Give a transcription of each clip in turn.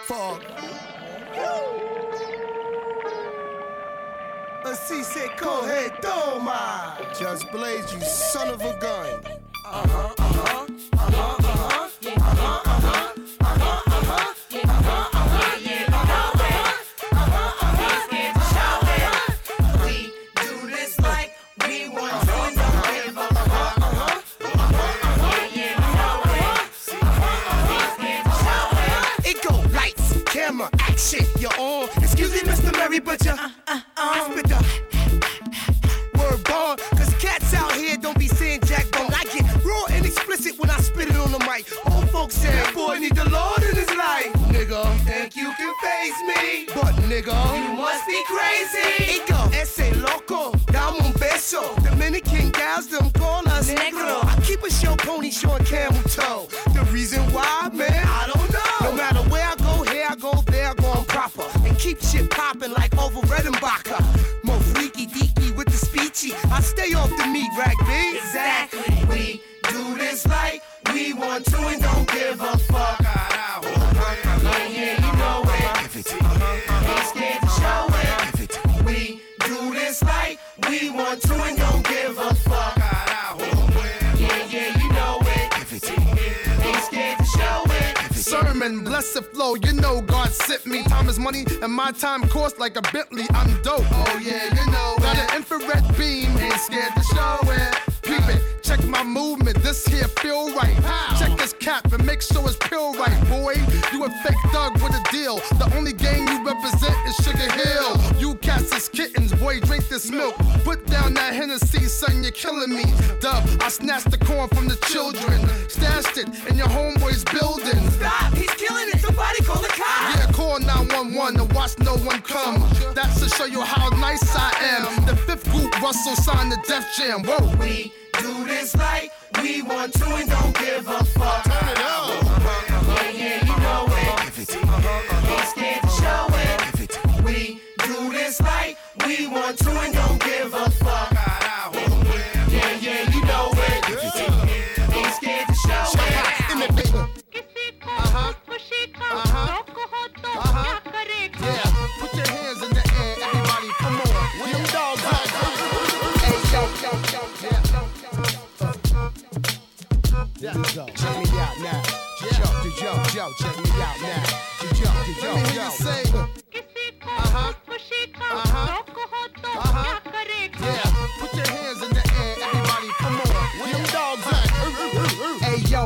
Fog. Assim se corre, toma! Just Blaze, you son of a gun. Uh huh, uh huh, uh huh. Camera, action, you're on. Excuse me, Mr. Murray, but you uh, uh, uh, spit the word bar. Cause cats out here don't be saying jack bone. I get raw and explicit when I spit it on the mic. Old folks say, that boy need the Lord in his life. Nigga, think you can face me. But nigga, you must be crazy. Ego, ese loco, dame un beso. Dominican gals, them call us negro. I keep a show pony showing camel toe. The reason why, man, I don't know. With. I stay off the meat rack, B. Exactly. We do this like we want to and don't give a fuck. It. Sermon, blessed flow, you know God sent me. Time is money, and my time costs like a Bentley. I'm dope. Oh yeah, you know. Got an infrared beam, ain't scared to show it. Peep it, check my movement, this here feel right. Check this cap and make sure it's pure right, boy. You a fake thug with a deal. The only gang you represent is Sugar Hill. You cats is kittens, boy, drink this milk. Put down that Hennessy, son, you're killing me. Dub, I snatched the corn from the children. Stashed it in your homeboy's building. Stop, he's killing it. Somebody call the cops. Yeah, call 911 to watch no one come. That's to show you how nice I am. The fifth group, Russell signed the Def Jam. Whoa. We do this like we want to and don't give a fuck. Turn it up. Uh-huh, Yeah, yeah, you know it. Give it. Uh-huh, Ain't scared to show it. Give it. We do this like we want to and don't give a fuck. Yeah, yeah, you know it. Ain't scared to show it. Uh huh. Uh huh. Yeah. Lizzo. Check me out now. Yeah. Yo, yo, yo, check me out now. Yo, yo, yo, yo. Say. Uh huh. Uh huh. Uh huh. Yeah.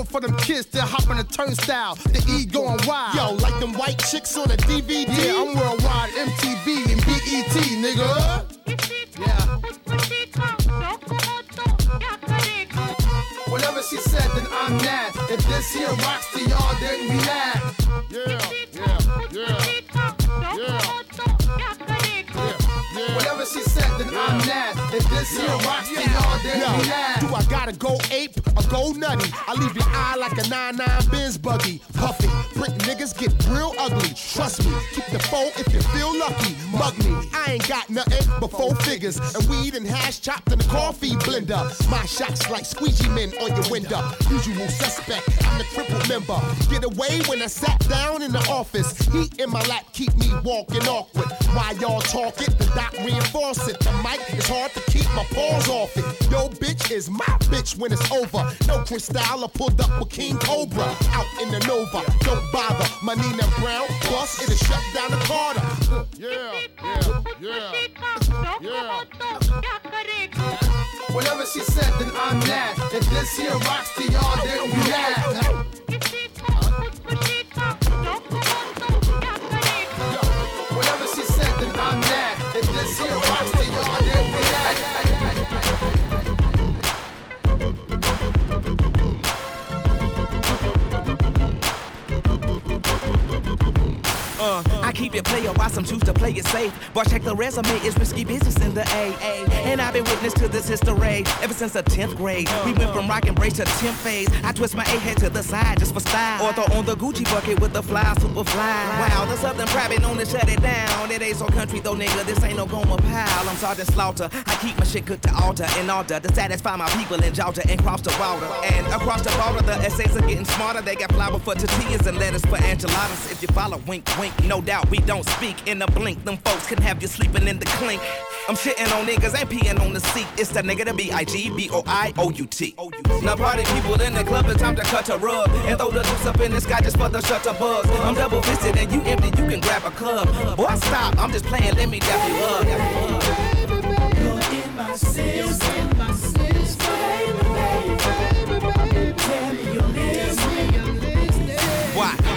it for them kids that hop on a turnstile. The E going wild. Yo, like them white chicks on a DVD. Yeah, I'm worldwide, MTV and BET, nigga. Yeah. Whatever she said, then I'm mad. If this here rocks to y'all, then we mad. Yeah, yeah, yeah. Yeah. Whatever she said, then. I'm mad. If this here rocks to y'all, then Yo, we do I gotta go ape or go nutty? I leave your eye like a 99 Benz buggy. Puffy, brick niggas get real ugly. Trust me, keep the foe if you feel lucky. Mug me, I ain't got nothing but four figures and weed and hash chopped in the coffee blender. My shots like squeegee men on your window. Usual suspect, I'm the crippled member. Get away when I sat down in the office. Heat in my lap keep me walking awkward. While y'all talk it, the doc reinforce it. The mic is hard to keep my paws off it. Yo, bitch is my bitch when it's over. No crystal, I pulled up with King Cobra out in the Nova. Don't bother, my Nina Brown bus it'll shut down the Carter. Yeah, yeah, yeah, yeah. Whatever she said, then I'm mad. If this here rocks to y'all, then we mad. Uh, keep it player, why some choose to play it safe. But check the resume, it's risky business in the AA. And I've been witness to this history ever since the 10th grade. We went from rock and brace to 10th phase. I twist my A head to the side just for style. Or throw on the Gucci bucket with the fly, super fly. Wow, the Southern private known to shut it down. It ain't so country though, nigga. This ain't no Gomer Pyle. I'm Sergeant Slaughter. I keep my shit cooked to altar in order to satisfy my people in Georgia and cross the water. And across the border, the essays are getting smarter. They got flour for tortillas and lettuce for enchiladas. If you follow, wink, wink. No doubt we don't speak in a blink. Them folks can have you sleeping in the clink. I'm shitting on niggas and peeing on the seat. It's the nigga, the B-I-G, B-O-I-O-U-T. Now party people in the club, it's time to cut a rug. And throw the loose up in the sky just for the shutter buzz. I'm double fisted and you empty, you can grab a club. Boy, stop, I'm just playing, let me dap you up. You're in my system, my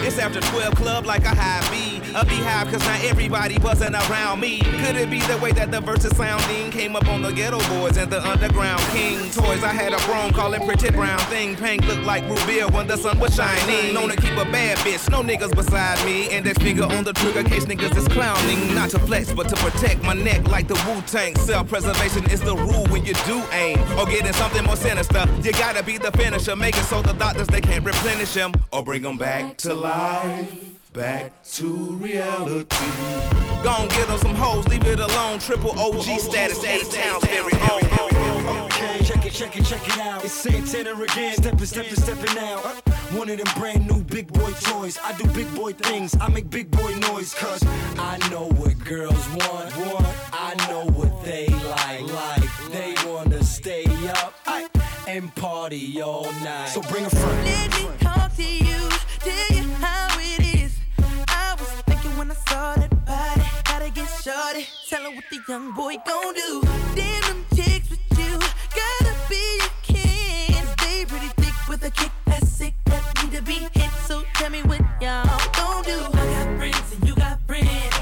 It's after 12 club like a high B. A beehive, cause not everybody wasn't around me. Could it be the way that the verses sounding came up on the Geto Boys and the underground king toys? I had a broom calling pretty brown thing. Pink looked like Rubia when the sun was shining. Known to keep a bad bitch, no niggas beside me. And that finger on the trigger case niggas is clowning. Not to flex, but to protect my neck like the Wu Tang. Self preservation is the rule when you do aim. Or getting something more sinister. You gotta be the finisher. Make it so the doctors they can't replenish him. Or bring them back to life. Back to reality. Gon' get them some hoes, leave it alone. Triple OG status, A-Town's very own. Okay, check it, check it, check it out. It's Santana again. Steppin', steppin', steppin' out. One of them brand new big boy toys. I do big boy things. I make big boy noise. Cause I know what girls want. want. I know what they like. Like they wanna stay up aight, and party all night. So bring a friend. Tell you how it is. I was thinking when I saw that body, gotta get shorty. Tell her what the young boy gon' do. Damn them chicks with you, gotta be a king. They pretty thick with a kick that's sick that need to be hit. So tell me what y'all gon' do. I got friends and you got friends.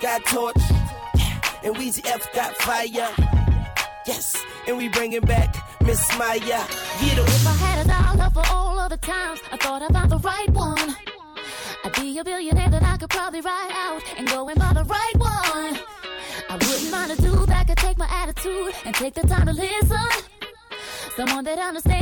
Got torch. Yeah. And Weezy F got fire. Yes. And we bringing back Miss Mya. Get her. If I had a dollar for all of the times I thought found the right one, I'd be a billionaire that I could probably ride out and go and buy the right one. I wouldn't mind a dude that could take my attitude and take the time to listen. Someone that understands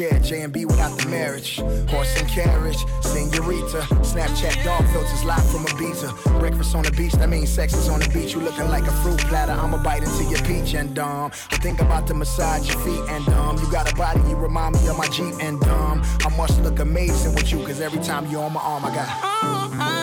outside? We can share J and B without the marriage. Horse and carriage, senorita. Snapchat dog filters live from Ibiza. Breakfast on the beach, that means sex is on the beach. You looking like a fruit platter. I'ma bite into your peach and dumb. I think about to massage your feet and dumb. You got a body, you remind me of my Jeep and dumb. I must look amazing with you, cause every time you're on my arm, I got. Uh, uh,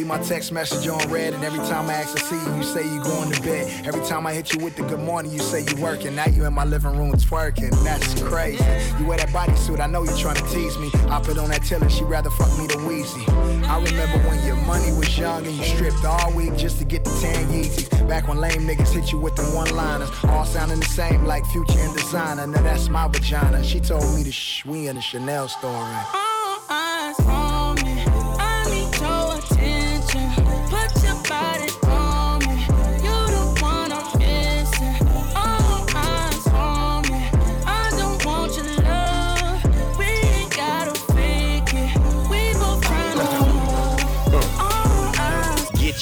leave my text message on red, and every time I ask to see you, you say you going to bed. Every time I hit you with the good morning, you say you working. Now you in my living room twerking. That's crazy. You wear that bodysuit, I know you trying to tease me. I put on that tiller, she rather fuck me than Wheezy. I remember when your money was young and you stripped all week just to get the tan Yeezys. Back when lame niggas hit you with them one-liners, all sounding the same like Future and Desiigner. Now that's my vagina. She told me to shh, we in the Chanel store.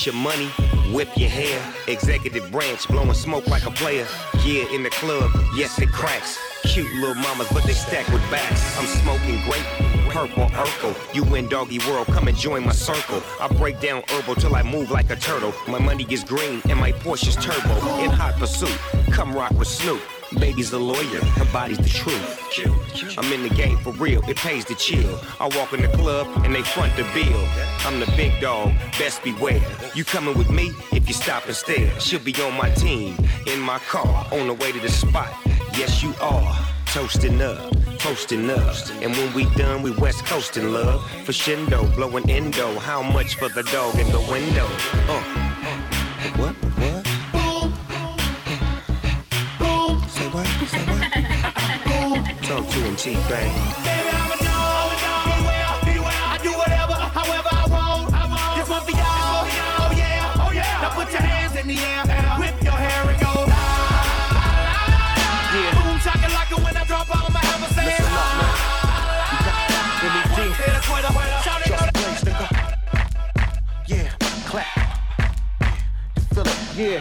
Your money, whip your hair. Executive branch blowing smoke like a player. Yeah, in the club, yes it cracks. Cute little mamas, but they stack with backs. I'm smoking grape Purple Urkel, you in doggy world, come and join my circle. I break down herbal till I move like a turtle. My money is green and my Porsche's turbo. In hot pursuit, come rock with Snoop. Baby's a lawyer, her body's the truth. I'm in the game for real, it pays to chill. I walk in the club and they front the bill. I'm the big dog, best beware. You coming with me if you stop and stare. She'll be on my team, in my car, on the way to the spot. Yes, you are. Toasting up, toasting up. And when we done, we west coasting love. For Shindo, blowing endo. How much for the dog in the window? Uh. What? What? Talk to him, T-Pain. I do whatever, however I want. This one for y'all. Oh yeah, oh yeah. Now put your hands in the air, whip your hair and go. Yeah. Boom shakalaka when I drop. Listen up, man. You got D. A shout it out. Yeah, clap. It? Yeah.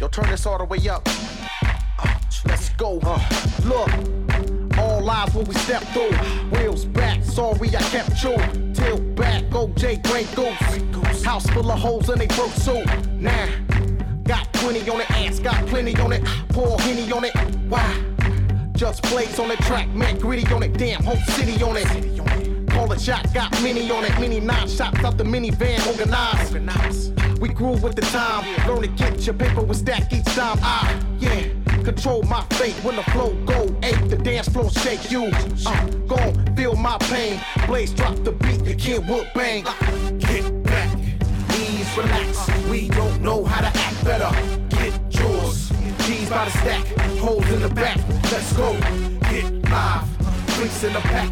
Yo, turn this all the way up. Uh, let's go. Uh, Look, lies when we step through. Wheels back, sorry I kept you. Till back, OJ Grey Goose. House full of holes and they broke suit. Nah, got 20 on the ass, got plenty on it. Pour Henny on it. Why? Just Blaze on the track, man, gritty on it. Damn, whole city on it. Call a shot, got mini on it. Mini nine shots out the minivan, organized. We grew with the time. Learn to get your paper with stack each time. I, yeah, control my fate when the flow go ape. The dance floor shake you. Uh, gon' feel my pain. Blaze drop the beat, the kid would bang. Uh, get back, ease, relax. We don't know how to act better. Get yours. G's by the stack, holes in the back. Let's go. Get live. Drinks in the pack.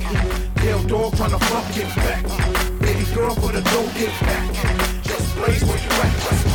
Tail dog tryna fuck get back. Baby girl for the dough get back. Just Blaze where you at.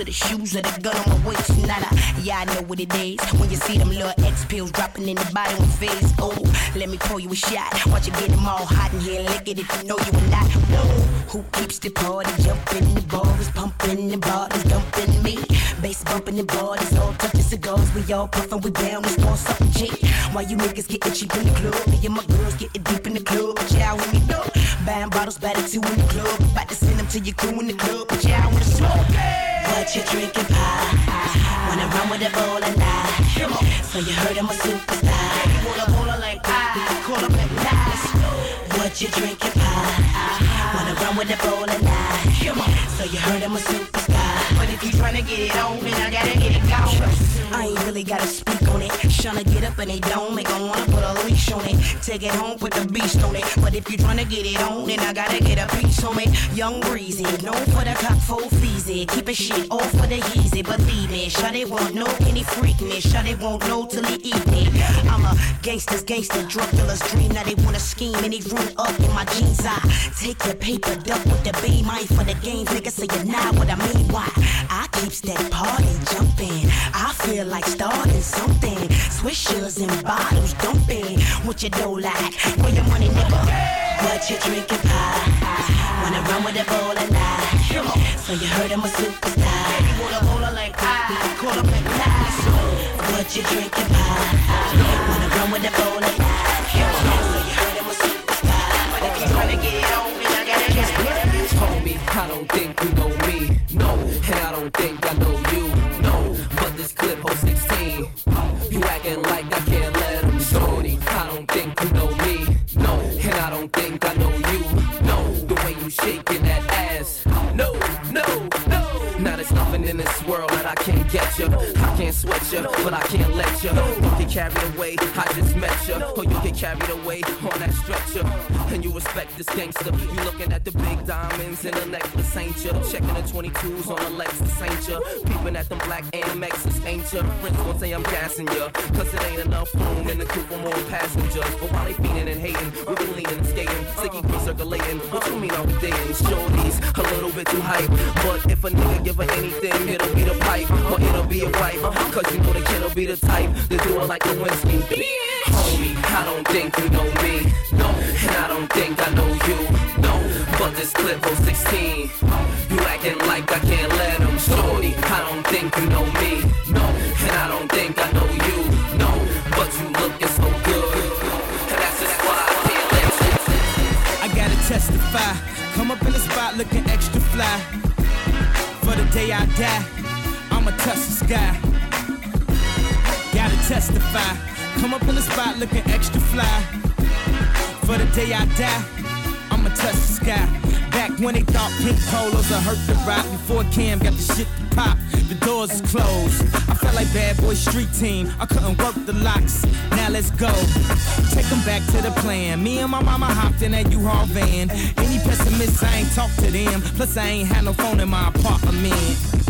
Be the shoes or the gun on my waist. Nada. Yeah, I know what it is when you see them little X pills dropping in the bottom of face. Oh, let me pour you a shot. Watch you get them all hot in here, lick it if you know you are not. Who keeps the party jumping? In the bars pumping, the bodies dumping me. Bass bumping the bodies, all touching cigars. We all puffing, we down, we start something cheap. Why you niggas getting cheap in the club? Me and my girls getting deep in the club. But y'all with me. Buying bottles, better two in the club. About to send them to your crew in the club. But y'all smoke. What you drinking, pie? Wanna run with a bowl of night? So you heard I'm a superstar. Wanna bowl like pie? Call up at night. What you drinking, pie? Wanna run with a bowl of night? So you heard I'm a superstar. But if you tryna get it on, then I gotta get it gone. I ain't really gotta speak on it. Tryna get up and they don't, they gon' wanna put a leash on it. Take it home, put the beast on it. But if you tryna get it on, then I gotta get a piece on it. Young breezy, known for the cock full feezy. Keep a shit all for the easy, believe me. Shut it won't know any freak me. Shut it won't know till he eat me. I'm a gangster's gangster, drug dealer's dream. Now they wanna scheme and he run up in my jeans. I take your paper, duck with the beam. I ain't for the games, nigga, so you're not what I mean. Why? I keeps that party jumping. I feel like starting something. Swishers and bottles dumping. What you do like? Where your money, nigga? What you drinking, pie? Wanna run with a bowl of night? So you heard I'm a superstar. Baby, wanna roll like pie? Call up and nice. What you drinking, pie? Wanna run with a bowl of night? Stretcher. And you respect this gangster. You looking at the big diamonds in the necklace, ain't you? Checking the 22s on the Lexus, ain't you? Peeping at them black Amexes, ain't you? Friends gon' say I'm gassing you. Cause it ain't enough room in the coupe for more passengers. But while they fiending and hating, we been leaning and skating. Sticky recirculating. What you mean we dating? Shorties, a little bit too hype. But if a nigga give her anything, it'll be the pipe. Or it'll be a wife. Cause you know the kid'll be the type to do it like Lewinsky. Homie, I don't think you know me. No, and I don't think I know you. No, but this clip was 16. You acting like I can't let him. Shorty, I don't think you know me. No, and I don't think I know you. No, but you looking so good. And that's just why I can't let you. I gotta testify. Come up in the spot looking extra fly. For the day I die, I'ma touch the sky. Gotta testify. Come up in the spot looking extra fly. For the day I die, I'ma touch the sky. Back when they thought pink polos would hurt the rock before Cam got the shit to pop. The doors is closed. I felt like bad boy street team. I couldn't work the locks. Now let's go. Take them back to the plan. Me and my mama hopped in that U-Haul van. Any pessimists, I ain't talk to them. Plus, I ain't had no phone in my apartment.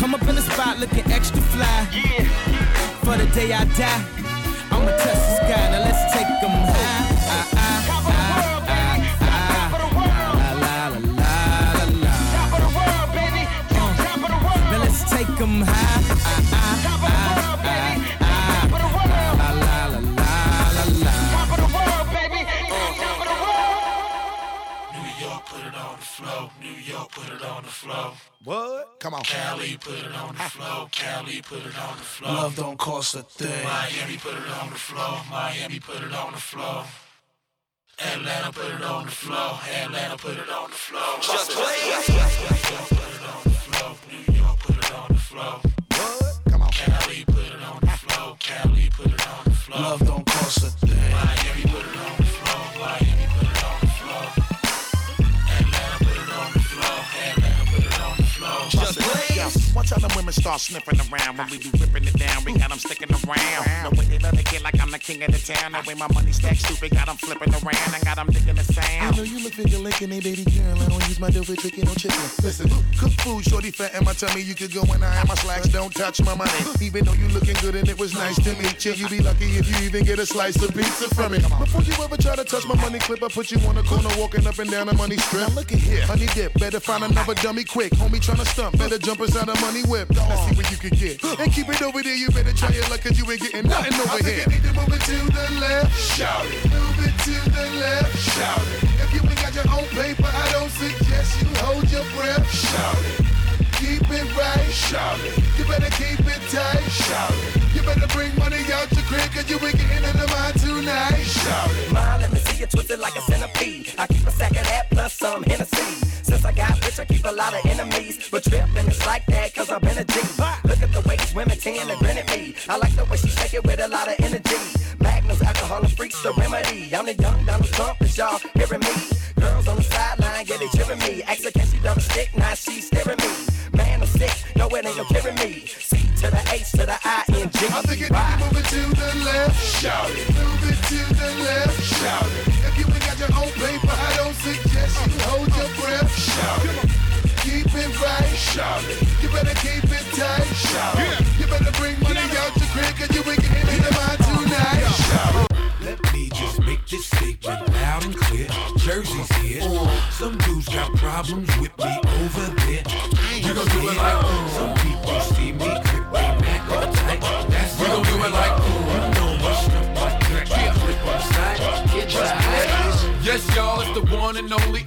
Come up in the spot looking extra fly. Yeah. For the day I die, I'ma touch the sky. Now let's take them high. Ah, ah, take them high. Ah, ah, ah, ah, ah. La, la, la, la, la, la. New York, put it on the flow. New York, put it on the flow. What? Come on. Cali, put it on the flow. Cali, put it on the flow. Love don't cost a thing. Miami, put it on the flow. Miami, put it on the flow. Atlanta, put it on the flow. Atlanta, put it on the flow. Just play. New York, put it on the flow. New York, put it on the flow. What? Come on. Cali, put it on the flow. Cali, put it on the flow. Love don't cost a thing. Miami, put it on the flow. Yo, watch how them women start sniffing around when we be ripping it down. We got them sticking around. The way they love to get like I'm the king of the town. The way my money stacks stupid, got them flipping around. I got them digging the I know you look finger licking, hey baby girl. I don't use my dough for chicken or chicken. Listen, cook food, shorty fat in my tummy. You could go when I have my slacks. Don't touch my money. Even though you looking good and it was nice to meet you, you be lucky if you even get a slice of pizza from it. Before you ever try to touch my money clip, I put you on the corner walking up and down the money strip. Now look at here, honey dip. Better find another dummy quick. Homie tryna stump, better jump inside the money whip. Let's see what you can get. And keep it over there, you better try your luck, cause you ain't getting nothing over here. You need to move it to the left, shout it. Move it to the left, shout it. If you ain't got your own paper, I don't suggest you hold your breath, shout it. keep it right. Shout it. You better keep it tight. Shout it. You better bring money out your crib, cause you ain't getting into mine tonight. Shout it. Ma, let me see you twisted like a centipede. I keep a sack of that plus some Hennessy. Since I got rich, I keep a lot of enemies. But tripping it's like that, cause I've been a G. Look at the way these women tend to grin at me. I like the way she shake it with a lot of energy. Magnums, alcohol, and freaks, the remedy. I'm the young Donald Trump, is y'all hearing me? Girls on the sideline, yeah, they cheering me. Ask her, can she dump stick? Now she's staring me. Man, I'm sick, no, it ain't no carrying me. C to the H to the I think you need to move it to the left. Shout it. Move it to the left. Shout it. If you ain't your own paper, I don't suggest you hold your breath. Shout it. Keep it right. Shout it. You better keep it tight. Shout it. You better bring money out your crib, cause you ain't getting into mine tonight. Shout it. Let me just make this statement loud and clear. Jersey's here. Some dudes got problems with me over there. You gon' do it like only.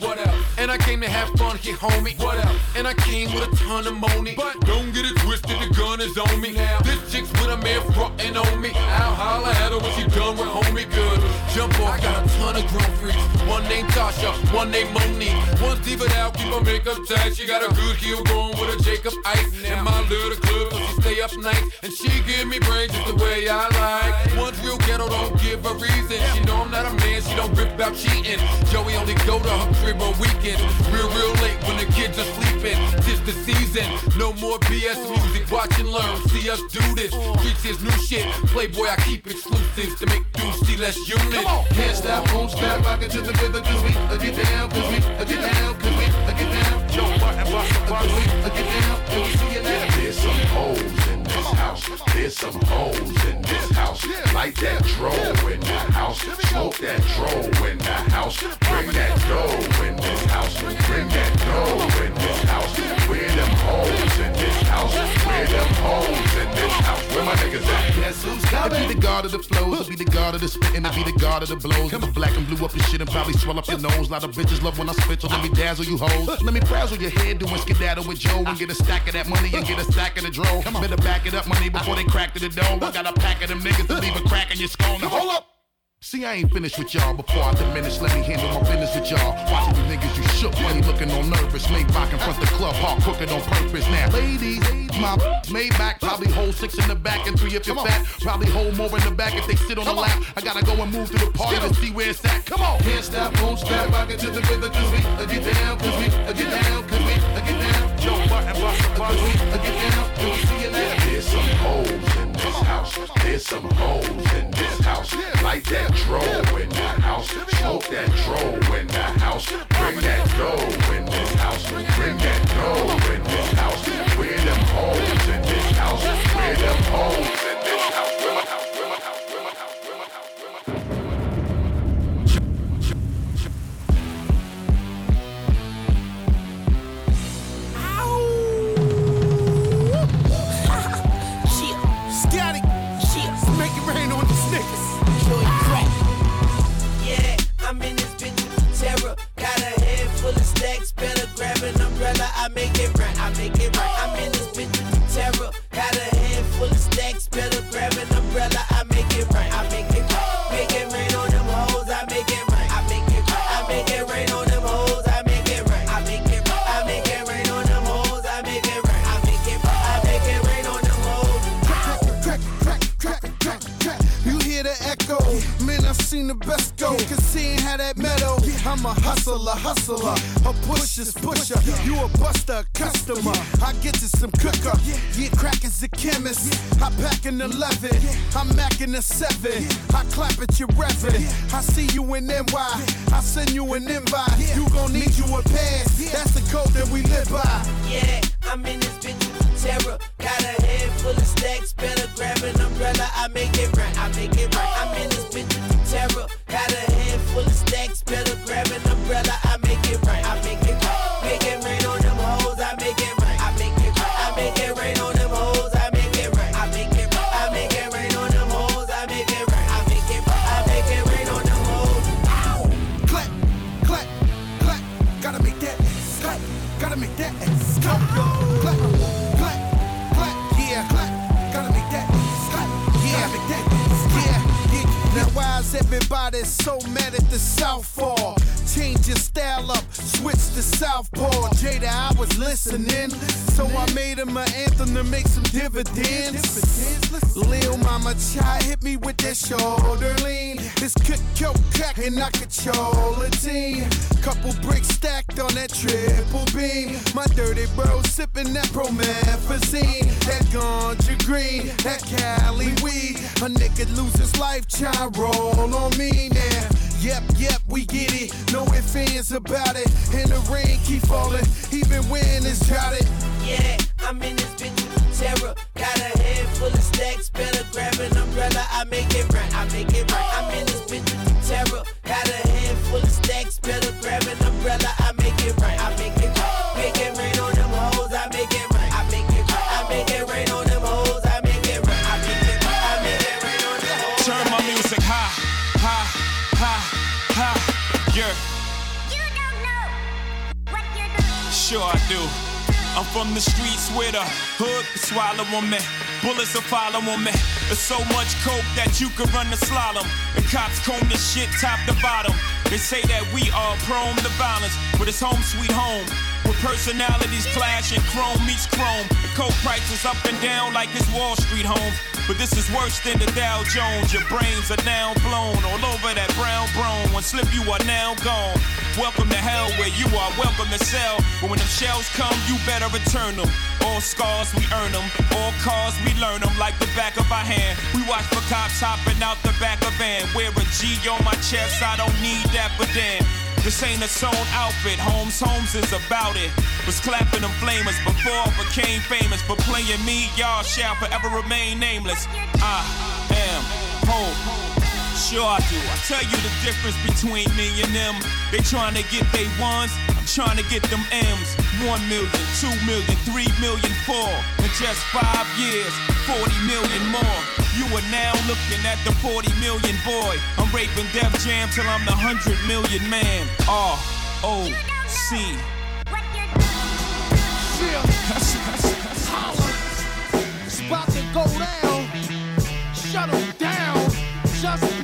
To have fun here, homie. What up? And I came with a ton of money. But don't get it twisted, the gun is on me. Now, this chick's with a man frontin' on me. I'll holla at her when she done with homie good. Jump off, I got a ton of grown freaks. One named Tasha, one named Monique. One's deep it out, keep her makeup tight. She got a good heel going with a Jacob Ice. And my little club, she stay up nights. And she give me brains just the way I like. One's real ghetto, don't give a reason. She know I'm not a man, she don't rip about cheating. Joey only go to her crib on weekends. Real, real late when the kids are sleeping. Tis the season, no more BS music. Watch and learn, see us do this. Reach this new shit. Playboy, I keep exclusives to make dudes see less unit. Can't stop, won't stop, rock it to the rhythm, cause we uh, get down, cause we uh, get down, cause we uh, get down. Joe Budden, Budden, we uh, get down, and we see it now. There's some this house. There's some hoes in this house. Light that dro in the house. Smoke that dro in the house. Bring that dough in this house. Bring that dough in this house. Where them hoes in this house? Where them hoes in this house? Where my niggas at? Guess who's coming? To be the god of the flows, to be the god of the spitting, to be the god of the blows. Come black and blue up your shit and probably swell up your nose. A lot of bitches love when I spit, so let me dazzle you hoes. Let me frazzle your head, doing skedaddle with Joe and get a stack of that money and get a stack of the dro. Better back it up, money, before they crack to the dough. I got a pack of them niggas to leave a crack in your skull. Now hold up. See, I ain't finished with y'all before I diminish. Let me handle my business with y'all. Watching you niggas, you shook, money looking all nervous. Maybach in front the club, hard crooked on purpose. Now, ladies, my Maybach probably hold six in the back and three if you're fat. Probably hold more in the back if they sit on the lap. I gotta go and move to the party to see where it's at. Come on. Can't stop, won't stop, rock it to the rhythm, cause we uh, get down, cause we uh, get down, cause we uh, get down. Joe Budden, Budden, Budden, we uh, get down, and we hoes in this house. There's some hoes in this house. Light that dro in the house. Smoke that dro in the house. Bring that dough in this house. Bring that dough in this house. Where them hoes in this house? Where them hoes in this house? Where my house? An umbrella. I make it right, I make it right. I'm in this bitch with terror. Got a head full of stacks, better grab an umbrella. Seen the best go. Cause seeing how that meadow. I'm a hustler, hustler. A pusher's pusher. You a buster, customer. I get to some cooker. Yeah, crack is a chemist. I pack an 11. I'm macking a 7. I clap at your reverend. I see you in NY. I send you an invite. You gon' need you a pass. That's the code that we live by. Yeah, I'm in this bitch with terror. Got a head full of stacks, better grab an umbrella. I make it right, I make it right. I'm in this bitch. Got a head full of stacks, better grab an umbrella. Why's everybody so mad at the Southpaw? Change your style up, switch to Southpaw. Jada, I was listening, so I made him an anthem to make some dividends. Lil Mama Chai hit me with that shoulder lean. This cook coke crack and I control a team. Couple bricks stacked on that triple beam. My dirty bro sipping that promethazine. That ganja green, that Cali weed. A nigga lose his life, try roll on me now. Yep, yep, we get it. No ifs, ands about it. And the rain keep falling, even when it's droughted. Yeah, I'm in this bitch with terror. Got a head full of stacks, better grab an umbrella. I make it right, I make it right. I'm in this bitch with terror. Got a head full of stacks, better grab an umbrella. I make it right, I make it right. Make it rain Sure I do. I'm from the streets where the hood on me. Bullets are follow on me. There's so much coke that you could run the slalom. The cops comb this shit top to bottom. They say that we are prone to violence, but it's home sweet home. With personalities clashing, chrome meets chrome. The coke prices up and down like it's Wall Street home. But this is worse than the Dow Jones. Your brains are now blown all over that brown brown. One slip, you are now gone. Welcome to hell where you are welcome to sell. But when them shells come, you better return them. All scars, we earn them. All cars, we learn them like the back of our hand. We watch for cops hopping out the back of van. Wear a G on my chest, I don't need that, but then. This ain't a sewn outfit, Holmes Holmes is about it. Was clapping them flamers before I became famous. For playing me, y'all shall forever remain nameless. I am home. Sure I do. I tell you the difference between me and them. They trying to get they ones, trying to get them M's. One million, two million, three million, four. In just five years, 40 million more. You are now looking at the 40 million boy. I'm raping Def Jam till I'm the 100 million man. R O C. It's about to go down. Shut 'em down. Just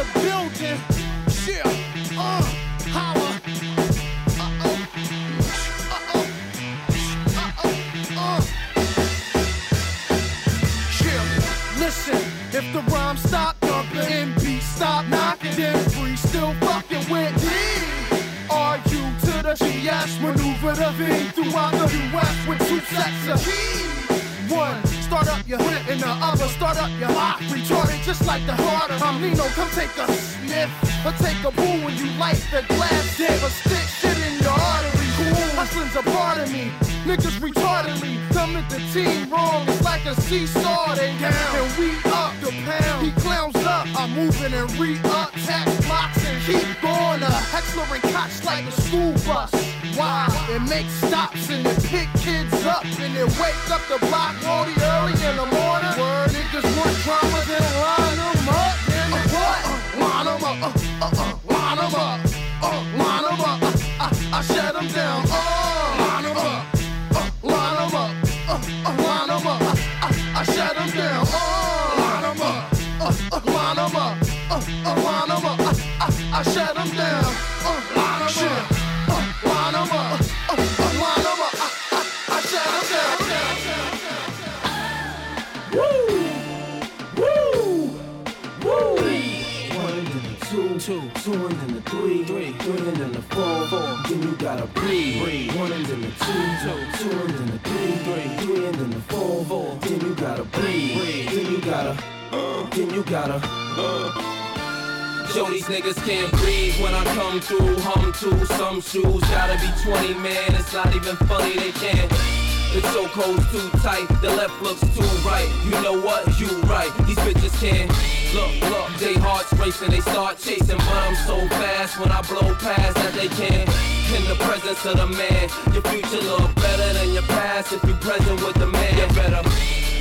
the building. Yeah. Uh. Holla. Uh-oh. Uh. Yeah. Listen, if the rhyme stop dumping beat stop knocking, then free still fucking with me. Are you to the GS maneuver the V throughout the US with two sets of keys? One, start up your hip, and the other, start up your lock. Retarded just like the harder. I'm Nino, come take a sniff. Or take a boo when you light the glass dip. Or stick shit in your artery. Cool, hustling's a part of me. Niggas retardedly come at the team wrong. It's like a seesaw, they down. And we up the pound. He clowns up. I'm moving and re-up. Tax blocks and keep going. A Heckler and Koch like a school bus. Why? It makes stops and it pick kids up. And it wake up the block early in the morning. Word niggas want drama, two, and then the three, three, three and then the four, four. Then you gotta breathe, breathe. One and then the two, two, two and then the three, three, three, three and then the four, four. Then you gotta breathe, breathe. Then you gotta, uh, then you gotta, uh. Yo, these niggas can't breathe when I come through. Hum to some shoes, gotta be 20, man. It's not even funny, they can't. The chokehold's too tight, the left looks too right. You know what? You right. These bitches can't. Look, look, they hearts racing, they start chasing, but I'm so fast when I blow past that they can't. In the presence of the man, your future look better than your past if you present with the man. You better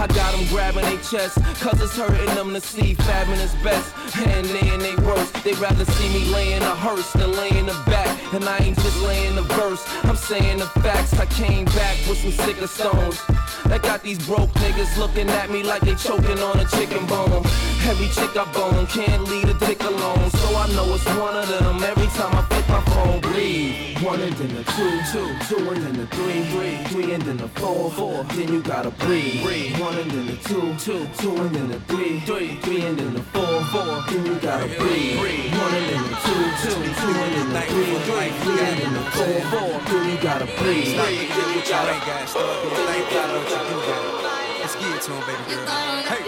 I got them grabbing their chest. Cause it's hurting them to see fabbing is best. And they and they worst. They rather see me laying a hearse than laying a back. And I ain't just laying the verse. I'm saying the facts. I came back with some sicker stones. That got these broke niggas looking at me like they choking on a chicken bone. Every chick I bone can't leave a dick alone. So I know it's one of them every time I flip my phone. Breathe. One and then the two, two, two and then the three, three, three and then the four, four. Then you gotta breathe. Breathe. One and then the two, two, two and then the three, three, three and then the four, four. Then you gotta breathe. Breathe. One and then the two, two, two and then the three, three, three and then the four, four. Then you gotta breathe. Breathe. Then you gotta guys. Then you gotta what you do, guys. Let's get it to him, baby girl. Hey.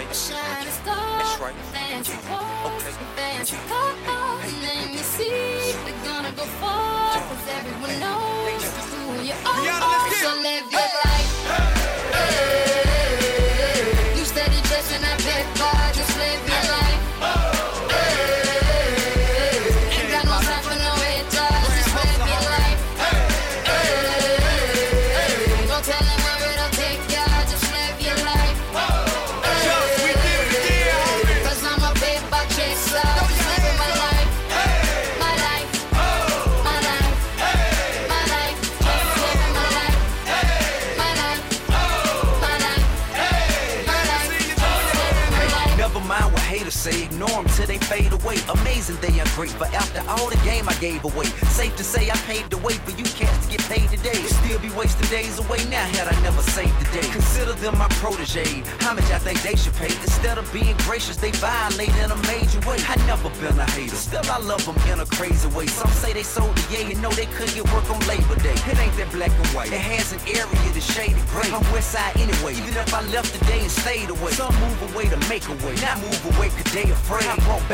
That's right. Let me see. We're gonna go far, cause everyone knows who you are. So live fade away. Amazing they are great, but after all the game I gave away. Safe to say I paved the way for you cats to get paid today. Still be wasting days away now had I never saved the day. Consider them my protege. How much I think they should pay? Instead of being gracious, they violate in a major way. I never been a hater, still I love them in a crazy way. Some say they sold the yay and know they couldn't get work on Labor Day. It ain't that black and white. It has an area that's shaded gray. I'm west side anyway. Even if I left today and stayed away, some move away to make a way. Not move away cause they afraid. I brought back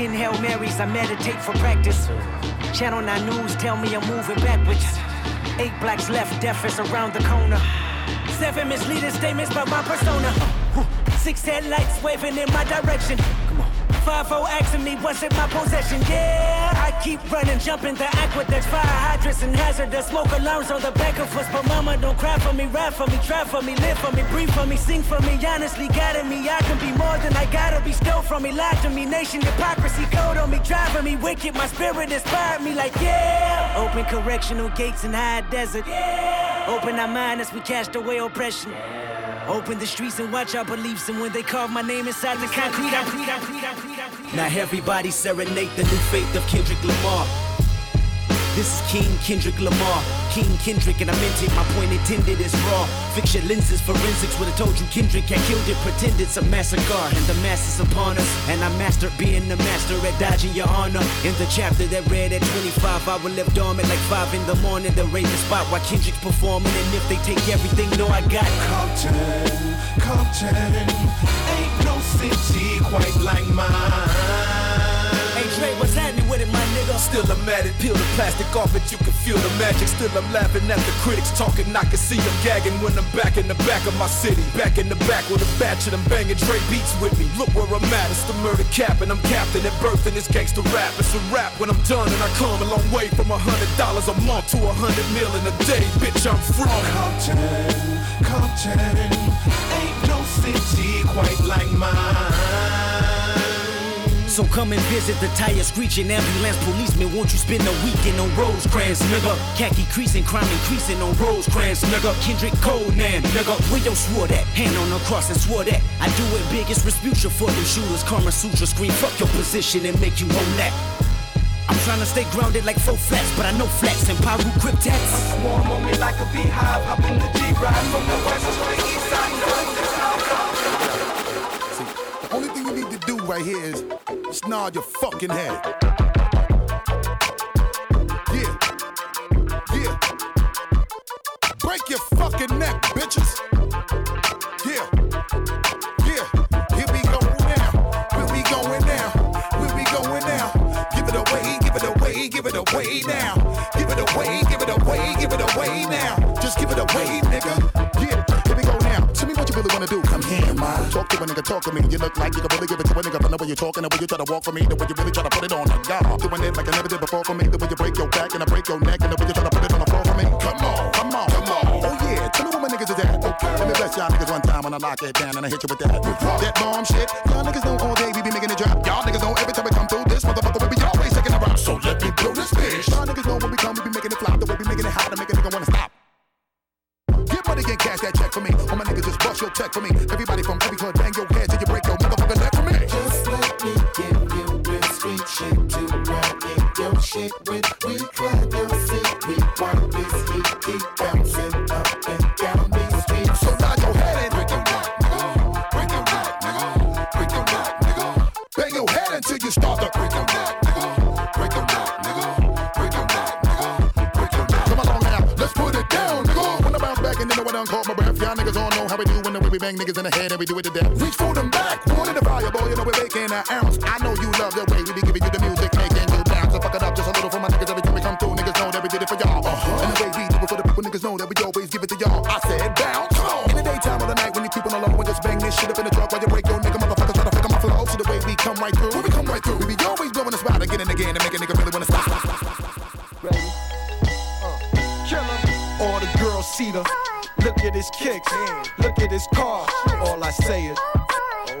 Ten Hail Marys, I meditate for practice. Channel 9 News tell me I'm moving backwards. Eight blacks left, death is around the corner. Seven misleading statements about my persona. Six headlights waving in my direction. Come on. 5 asking me what's in my possession. Yeah, keep running, jumping the aqueducts, fire hydrants, and hazardous smoke alarms on the back of us. But mama, don't cry for me, rap for me, try for me, live for me, breathe for me, sing for me. Honestly, guiding me, I can be more than I gotta be. Stole from me, lied to me, nation hypocrisy, code on me, driving me wicked. My spirit inspired me, like yeah. Open correctional gates in high desert. Yeah. Open our mind as we cast away oppression. Yeah. Open the streets and watch our beliefs. And when they carve my name inside the concrete, I'm free, I'm I'm free. Now everybody serenade the new faith of Kendrick Lamar. This is King Kendrick Lamar. King Kendrick, and I meant it, my point intended is raw. Fix your lenses, forensics would have told you Kendrick had killed it. Pretend it's a massacre, and the mass is upon us. And I mastered being the master at dodging your honor. In the chapter that read at 25, I will live dormant like 5 in the morning. The rain the spot while Kendrick's performing. And if they take everything, no, I got Compton, Compton. Ain't no city quite like mine. Hey Dre, what's happening Still I'm at it, peel the plastic off it, you can feel the magic. Still I'm laughing at the critics talking, I can see them gagging when I'm back in the back of my city. Back in the back with a batch of them banging Dre beats with me. Look where I'm at, it's the murder cap, and I'm captain at birth in this gangster rap. It's a rap when I'm done, and I come a long way from a hundred dollars a month to a hundred mil in a day. Bitch, I'm free. Compton, Compton, ain't no city quite like mine. So come and visit the tire screeching ambulance policeman. Won't you spend a weekend on Rosecrans, nigga? Khaki creasing, crime increasing on Rosecrans, nigga. Kendrick Conan, nigga. We don't swore that. Hand on the cross and swore that. I do it biggest Rasputia for them shooters. Kama Sutra scream, fuck your position and make you own that. I'm trying to stay grounded like four flats, but I know flats and Paru cryptats. Swarm on me like a beehive, hop in the G-Ride from the west to the east side, north to south. The only thing you need to do right here is just your fucking head. Yeah. Yeah. Break your fucking neck, bitches. Yeah. Yeah. Here we go now. Where we going now? Where we going now? Give it away, give it away, give it away now. Give it away, give it away, give it away now. Just give it away, nigga. Tell me what you really wanna do. Come here, man. Talk to a nigga, talk to me. You look like you can really give it to a nigga. But the way you're talking, the way you try to walk for me, the way you really try to put it on the God. Doing it like I never did before for me. The way you break your back and I break your neck, and the way you try to put it on the floor for me. Come on, come on, come on. Oh yeah, tell me where my niggas is at. Okay. Let me bless y'all niggas one time when I lock it down and I hit you with that. That bomb shit. Y'all niggas know all day we be making it drop. Y'all niggas know every time we come through this motherfucker we be always taking a rock. So let me blow this bitch. Y'all niggas know when we come we be making it flop. The way we making it hot to make a nigga wanna stop. Money and cash that check for me. All my niggas just bust your check for me. Everybody from every hood, bang your head till you break your motherfucking neck for me. Just let me give you real street shit to in your shit with. We clap your seat, we want this heat keep bouncing done caught my breath. Y'all niggas all know how we do when the way we bang niggas in the head and we do it to death. Reach for them back, in the fire, boy. You know we're making an ounce. I know you love the way we be giving you the music, making you bounce. So fuck it up just a little for my niggas every time we come through. Niggas know that we did it for y'all. Uh-huh. And the way we do it for the people, niggas know that we always give it to y'all. I said bounce. In the daytime or the night when you creeping along, we just bang this shit up in the truck while you break your nigga motherfuckers try to figure my flow. See the way we come right through. We come right through, we be always kicks. Look at his car. All I say is.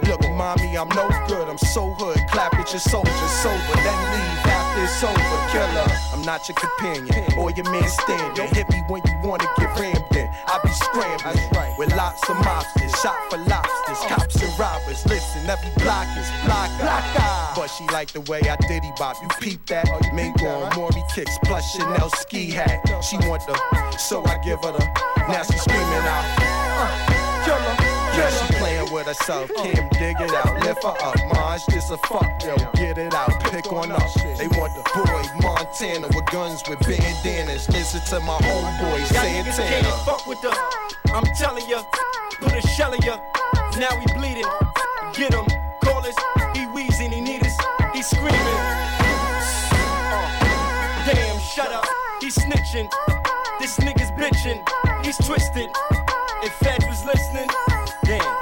Look, mommy, I'm no good. I'm so hood. Clap at your soldiers sober. Then leave after it's over. Killer, I'm not your companion or your man standing. Hit me when you wanna get rammed in. I be scrambling with lots of mobsters. Shot for lobsters, oh. cops and robbers. Listen, every block is block But she like the way I diddy bop. You peep that? Mingo on Maury kicks plus Chanel ski hat. She want the, so I give her the. Now she screaming out. Uh, killer. Yeah, she playing with herself. Kim, dig it out. Lift her up. Maj, just a fuck, yo. Get it out. Pick one up. They want the boy Montana with guns with bandanas. Listen to my homeboy Santana. can't fuck with the. I'm telling ya, put a shell in ya. Now he bleeding. Up. He snitching. This nigga's bitching. He's twisted. If Fed was listening, damn.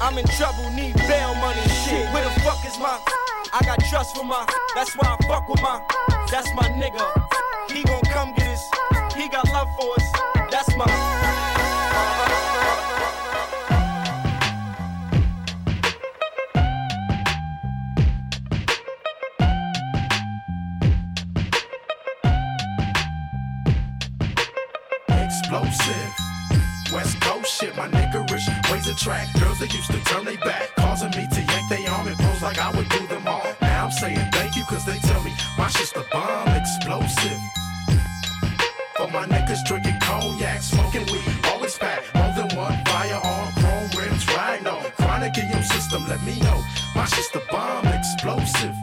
I'm in trouble, need bail money. Shit, where the fuck is my? I got trust for my. That's why I fuck with my. That's my nigga. He gon' explosive. West Coast shit, my niggerish ways attract girls that used to turn they back, causing me to yank they arm and pose like I would do them all. Now I'm saying thank you, cause they tell me my shit's the bomb, explosive. For my niggas drinking cognac, smoking weed, always pack more than one firearm, chrome rims, right on. Chronic in your system, let me know. My shit's the bomb, explosive.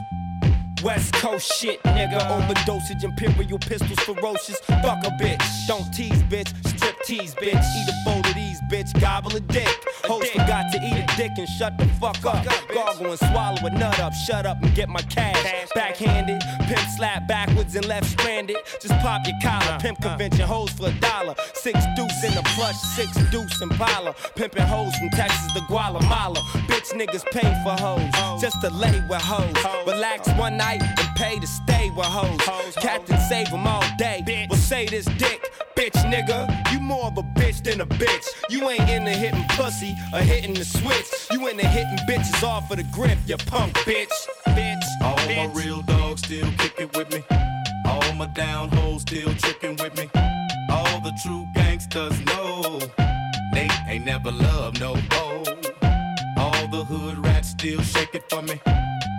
West Coast shit, nigga. Overdosage, imperial pistols, ferocious. Fuck a bitch. Don't tease, bitch. Strip tease, bitch. Eat a bowl of these, bitch. Gobble a dick. Host forgot to eat a dick and shut the fuck up. Gargle and swallow a nut up. Shut up and get my cash. Backhanded. Pimp slap backwards and left stranded. Just pop your collar. Pimp convention hoes for a dollar. Six deuce in a plush, six deuce in Impala. Pimping hoes from Texas to Guatemala. Bitch niggas pay for hoes. Just to lay with hoes. Relax one night and pay to stay with hoes. Captain save them all day. Well, say this dick, bitch nigga. You more of a bitch than a bitch. You ain't into hitting pussy or hitting the switch. You into hitting bitches off of the grip, you punk bitch. Bitch. All bitch. my real dogs still kicking with me. All my down hoes still tricking with me. All the true gangsters know they ain't never loved no hoe. All the hood rats still shake it for me.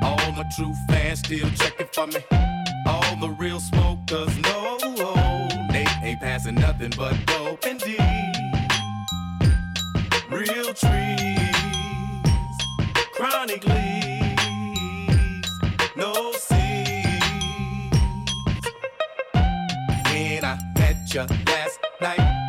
All my true fans still checking for me. All the real smokers know ain't passing nothing but dope and D. Real trees, chronic leaves, no seeds. When I met you last night,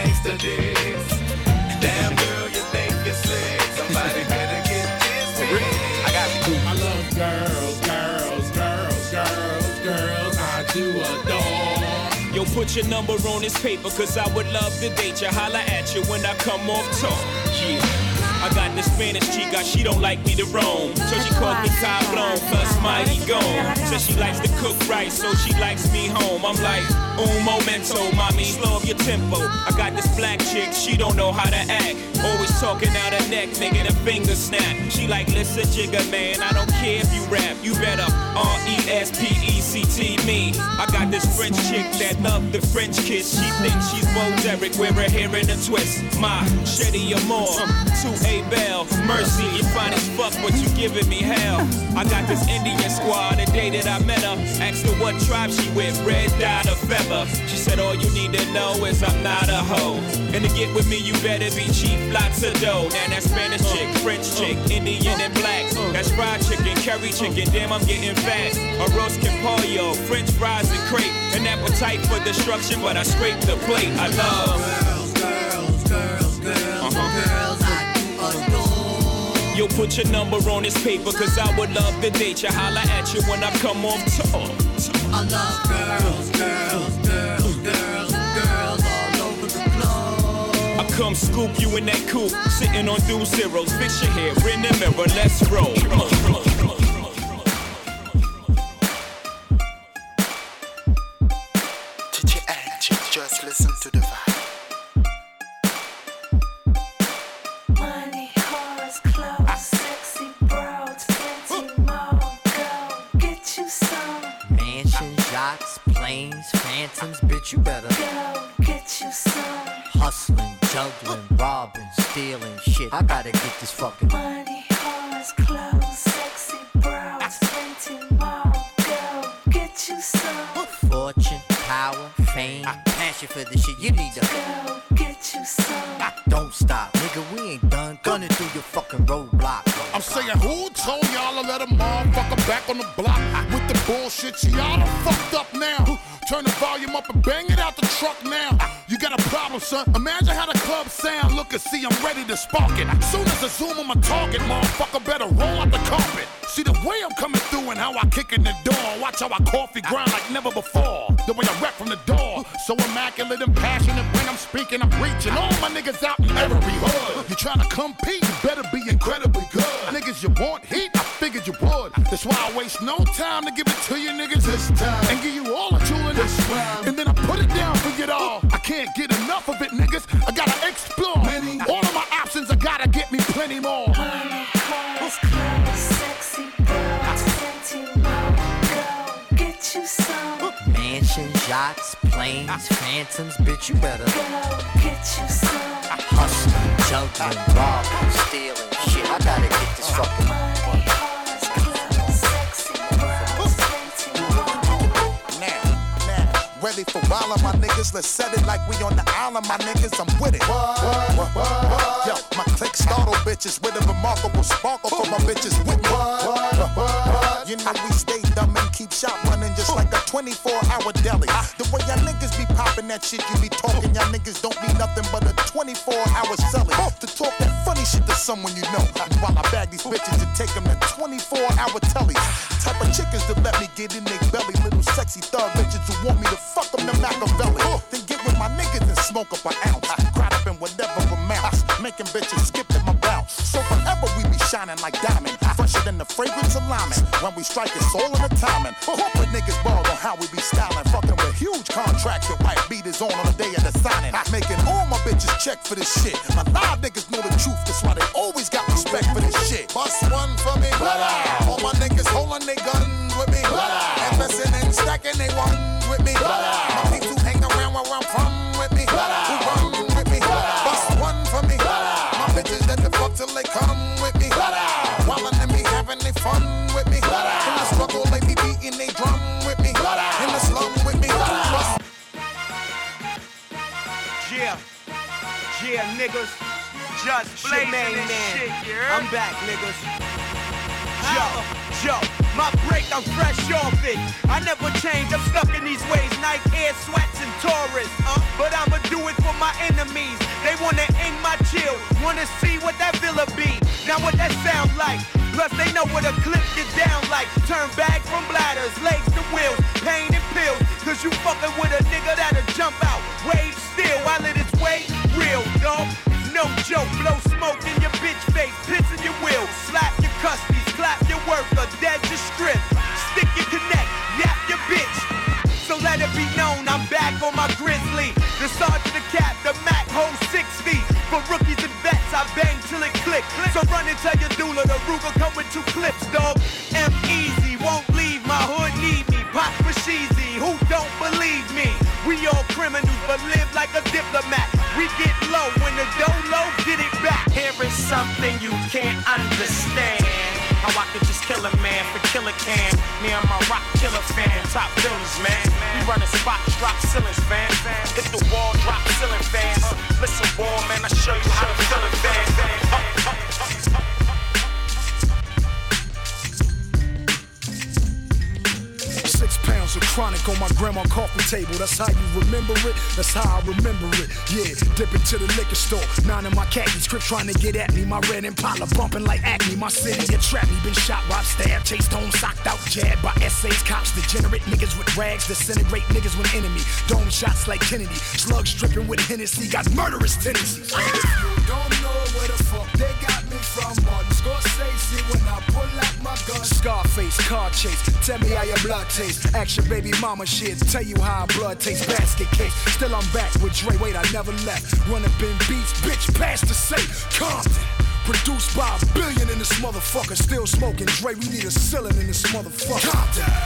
gangsta dicks. Damn girl, you think slick? Somebody better get this bitch. I got I love girls, girls, girls, girls, girls. I do adore. Yo, put your number on this paper, cause I would love to date you. Holla at you when I come off talk. Yeah. I got this Spanish chica, she don't like me to roam. So she calls me Cablon, plus mighty gone. Says she likes to cook rice, so she likes me home. I'm like, un momento, mommy, slow up your tempo. I got this black chick, she don't know how to act. Always talking out her neck, making a finger snap. She like, listen, Jigga man, I don't care if you rap. You better R-E-S-P-E-C-T me. I got this French chick that love the French kiss. She thinks she's Bo Derek, wear her hair in a twist. My Shetty Amore, to A Bell, Mercy, you fine as fuck, but you giving me hell. I got this Indian squad, the day that I met her. Asked her what tribe she with, red dot or feather. She said, all you need to know is I'm not a hoe. And to get with me, you better be cheap, lots of dough. Now that Spanish chick, French chick, Indian and black. That's fried chicken, curry chicken, damn, I'm getting fat. Arroz con pollo, French fries and crepe. An appetite for destruction, but I scrape the plate. I love girls, girls, girls, girls, girls. I Yo, put your number on this paper, cause I would love to date you. Holla at you when I come off tour. I love girls, girls, girls, girls, girls all over the globe. I come scoop you in that coupe, sitting on two zeros. Fix your hair in the mirror, let's roll. Did this fucking. Money, cars, clothes, sexy broads, plenty more. Go get you some. Fortune, power, pain, passion for this shit. You need to Go get you some. I don't stop, nigga. We ain't done gunning through your fucking roadblock. I'm saying, who told y'all to let a motherfucker back on the block with the bullshit? Y'all done fucked up now. Turn the volume up and bang it out the truck now. You got a problem, son. Imagine how the club sound. Look and see, I'm ready to spark it. Soon as I zoom on my target, motherfucker better roll out the carpet. See the way I'm coming through and how I kick in the door. Watch how I coffee grind like never before. The way I rap from the door. So immaculate and passionate when I'm speaking, I'm reaching. All my niggas out in every hood. You trying to compete, you better be incredibly good. Niggas, you want heat? I figured you would. That's why I waste no time to give it to you niggas this time. And give you all the tooling this round. And then I put it down for you all. I can't get enough of it, niggas. I gotta some. Mansions, yachts, planes, phantoms, bitch. You better Go get you some. hustling, juggling, robbing, stealing, shit. I gotta get this fucking money. Ready for wild my niggas, let's set it like we on the island, my niggas, I'm with it. What? What? Yo, my click startle bitches with a remarkable sparkle for my bitches with me. You know we stay dumb and keep shop running just like a 24 hour deli. The way y'all niggas be popping that shit, you be talking, y'all niggas don't be nothing but a 24 hour selling. To talk that funny shit to someone you know. While I bag these bitches and take them to 24 hour tellies. Type of chickens that let me get in their belly. Little sexy thug bitches who want me to fuck them to Machiavelli. Then get with my niggas and smoke up an ounce. Grind up in whatever amounts. Making bitches skip in my bounce. So forever we be shining like diamond. Fresher than the fragrance of liming. When we strike, it's all in the timing. Corporate niggas ball on how we be styling. Fucking with huge contracts with white beaters on on the day of the signing. Making all my bitches check for this shit. My live niggas know the truth. That's why they always got respect for this shit. Bust one for me. All my niggas holding they guns Just blazing this man. shit, heard? I'm back, niggas. Yo, yo, my break, I'm fresh off it. I never change, I'm stuck in these ways. Nike Air sweats and Taurus. Uh, but I'ma do it for my enemies. They wanna end my chill, wanna see what that villa be. Now what that sound like? Plus they know what a clip get down like. Turn back from bladders, legs to wheels, pain and pills. Cause you fucking with a nigga that'll jump out. Wave still while it is way real, dog. No joke, blow smoke in your bitch face, piss in your wheel, slap your cuspies, clap your work, or dead your strip, stick your connect, yap your bitch. So let it be known I'm back on my grizzly. The sergeant, the cap, the Mac holds six feet. For rookies and vets, I bang till it click. So run and tell your doula the Ruger come with two clips, dog. M easy, won't leave my hood, need me. Pop for sheezy, who don't believe me? We all criminals, but live killer fan, top billers, man. We running spots, drop ceilings, fan. Hit the wall, drop ceiling fans. Listen, war, man, I show you how to feel it, pounds of chronic on my grandma coffee table. That's how you remember it. That's how I remember it. Yeah, dip into the liquor store. Nine in my khaki script trying to get at me. My red Impala bumping like acne. My city attract me. Been shot, robbed, stabbed, chased home, socked out, jabbed by essays, cops, degenerate niggas with rags, disintegrate niggas with enemy. Dome shots like Kennedy. Slugs dripping with Hennessy. Got murderous tendencies. You don't know where the fuck they got me from, Martin Scorsese when Scarface, car chase. Tell me how your blood tastes. Action, baby mama shit. Tell you how blood tastes. Basket case. Still I'm back with Dre. Wait, I never left. Run up in beats, bitch. Past the safe. Compton. Produced by a billion in this motherfucker. Still smoking Dre, we need a ceiling in this motherfucker.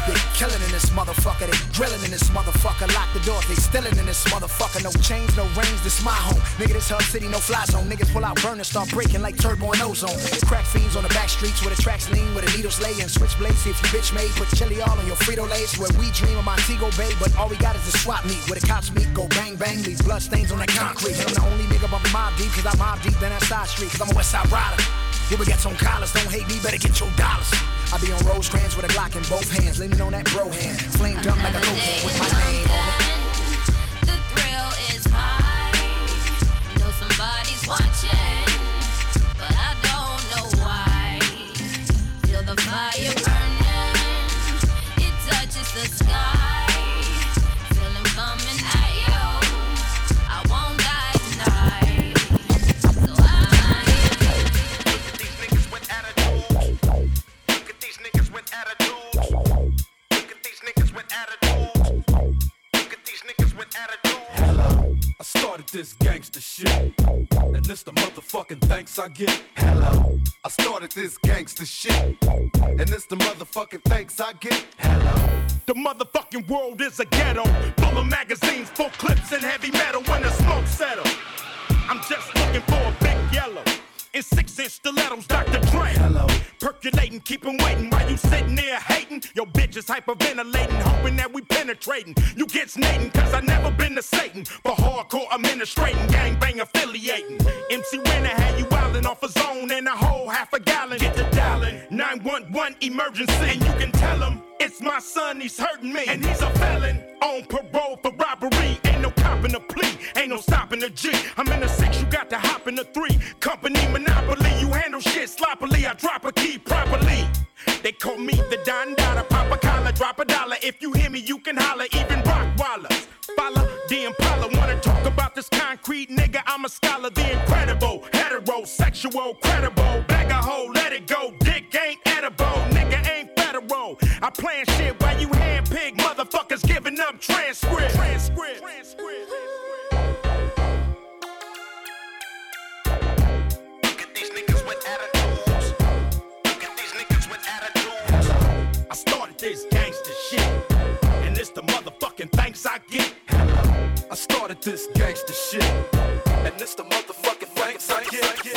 They killing in this motherfucker, they grilling in this motherfucker. Lock the doors, they stealing in this motherfucker. No chains, no rings, this my home. Nigga, this Hub City, no fly zone. Niggas pull out burners, start breaking like turbo and ozone. Crack fiends on the back streets where the tracks lean, where the needles lay and switchblades. See if you bitch made, put chili all on your Frito Lays. Where we dream of Montego Bay, but all we got is the swap meet. Where the cops meet, go bang bang, leave blood stains on that concrete. And I'm the only nigga bumping mob deep, cause I mob deep in that side street, cause I'm a West Side rider. Here we got some collars, don't hate me, better get your dollars. I be on Rosecrans with a Glock in both hands, leaning on that bro hand. Flame dumb like a loco with my name on it. The thrill is high. Know somebody's watching, but I don't know why. Feel the fire burning, it touches the sky. I started this gangster shit. And this the motherfucking thanks I get. Hello. I started this gangster shit. And this the motherfucking thanks I get. Hello, the motherfucking world is a ghetto. Full of magazines, full clips, and heavy metal when the smoke settle. I'm just looking for a big yellow. In six inch stilettos, Dr. Dre. Hello. Percolating, keep 'em waiting while you sitting there hating. Your bitch is hyperventilating, hoping that we penetrating. You get snating, cause I never been to Satan. For hardcore administrating, gangbang affiliating. MC Winner had you wildin' off a zone and a whole half a gallon. Get the dialing, 911 emergency. And you can tell him it's my son, he's hurting me. And he's a felon on parole for robbery. Ain't no copping a plea, ain't no stopping a G. I'm in the six, you got to hop in the three. Company monopoly, you handle shit sloppily. I drop a key properly. They call me the Don Dada, pop a collar, drop a dollar. If you hear me, you can holler, even Rockwallers. Follow the Impala, wanna talk about this concrete nigga? I'm a scholar, the incredible, heterosexual, credible. Bag a hoe, let it go. Dick ain't edible, nigga ain't federal. I plan shit while you handpick motherfuckers giving up transcript. Transcript. I get. I started this gangster shit. And this the motherfucking thanks I get.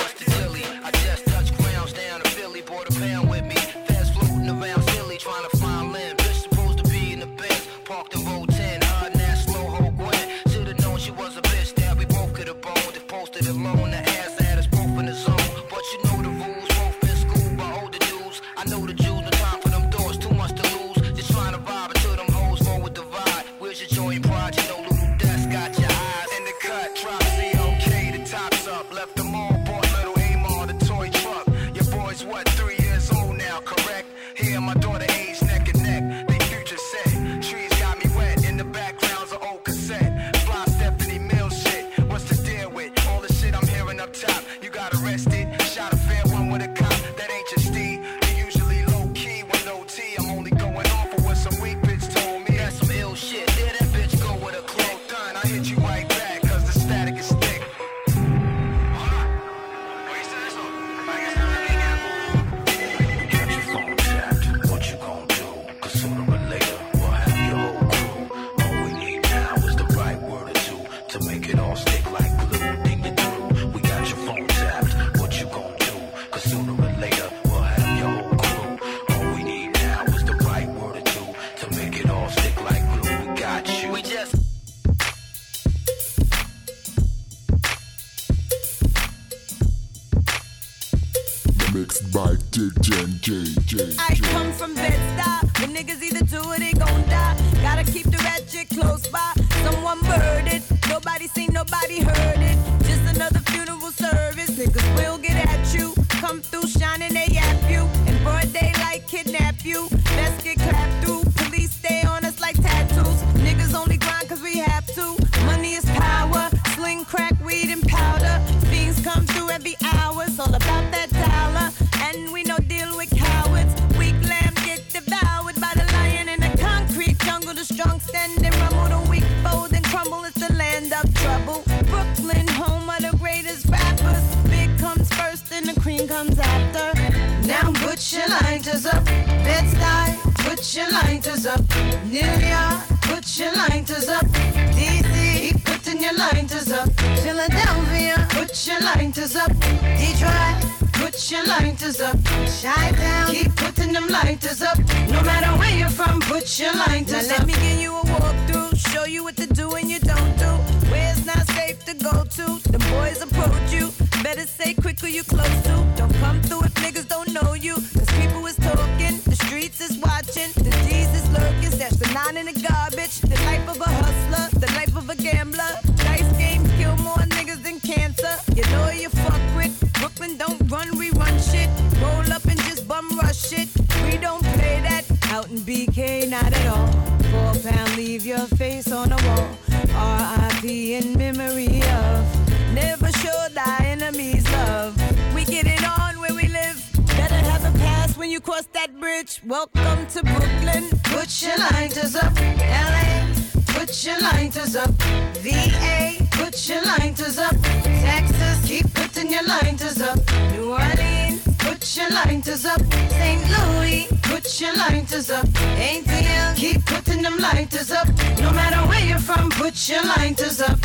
lighters up, St. Louis. Put your lighters up, ain't the hill. Keep putting them lighters up. No matter where you're from, put your lighters up.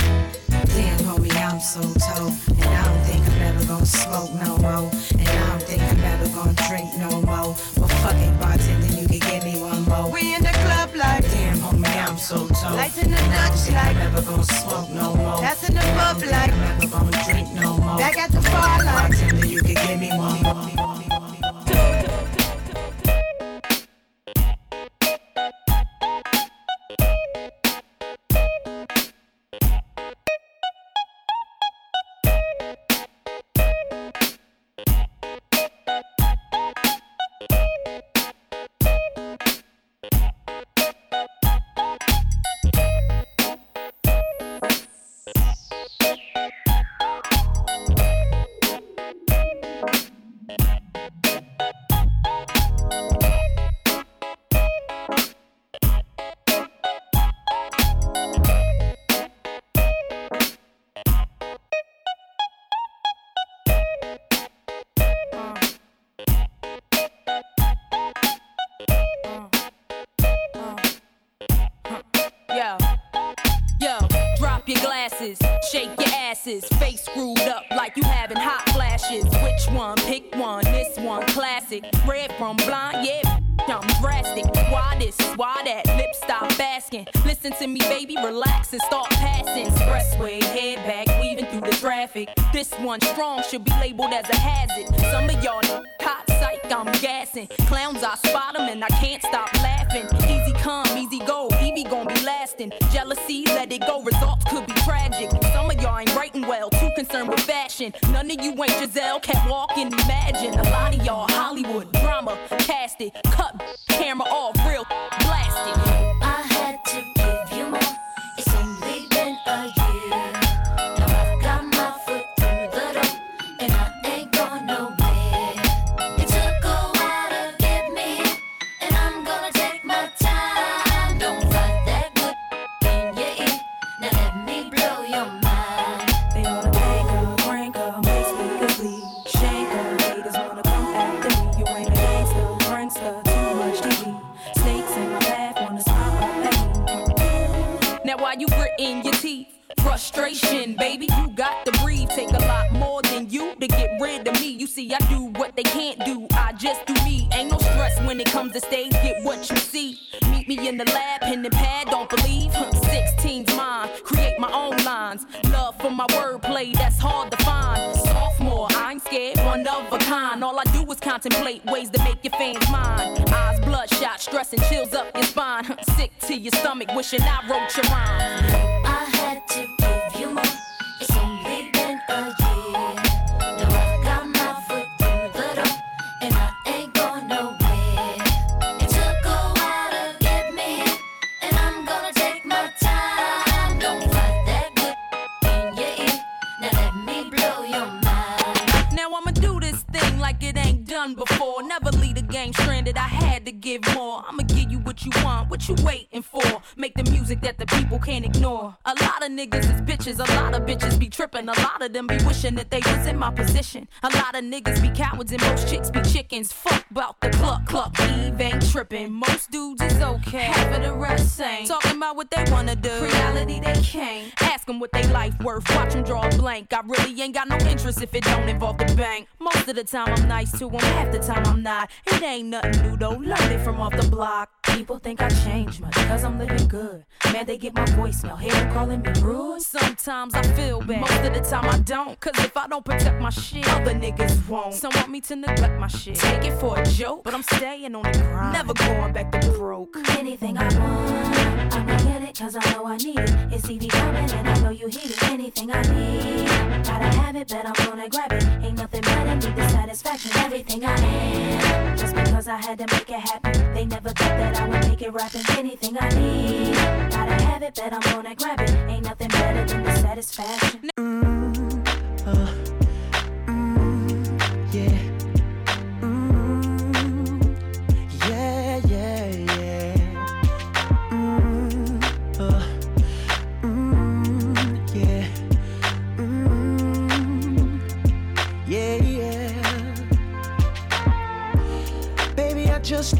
Damn, homie, I'm so tall, And I don't think I'm ever gonna smoke no more. And I don't think I'm ever gonna drink no more. But fucking bartender, you can give me one more. We in the club like, damn, homie, I'm so tall. Lights in the Dutch like, I'm ever gonna smoke no more. That's in the pub like, I'm ever gonna drink no more. Back at the bar like, bartender, you can give me one more. Cowards and most chicks be chickens. Fuck about the cluck cluck. Eve ain't tripping. Most dudes is okay. Half of the rest ain't. Talking about what they wanna do. Reality they can't. Ask them what they life worth. Watch them draw a blank. I really ain't got no interest if it don't involve the bank. Most of the time I'm nice to them. Half the time I'm not. It ain't nothing new though. Learned it from off the block. People think I changed much cause I'm living good. Man, they get my voicemail. Hear them calling me rude. Sometimes I feel bad. Most of the time I don't. Cause if I don't protect shit, other niggas won't. Some want me to neglect my shit. Take it for a joke, but I'm staying on the grind. Never going back to broke. Anything I want, I'ma get it cause I know I need it. It's TV coming and I know you hear it. Anything I need, gotta have it, bet I'm gonna grab it. Ain't nothing better, need the satisfaction. Everything I am, just because I had to make it happen. They never thought that I would make it rapping. Anything I need, gotta have it, bet I'm gonna grab it. Ain't nothing better than the satisfaction. Mm.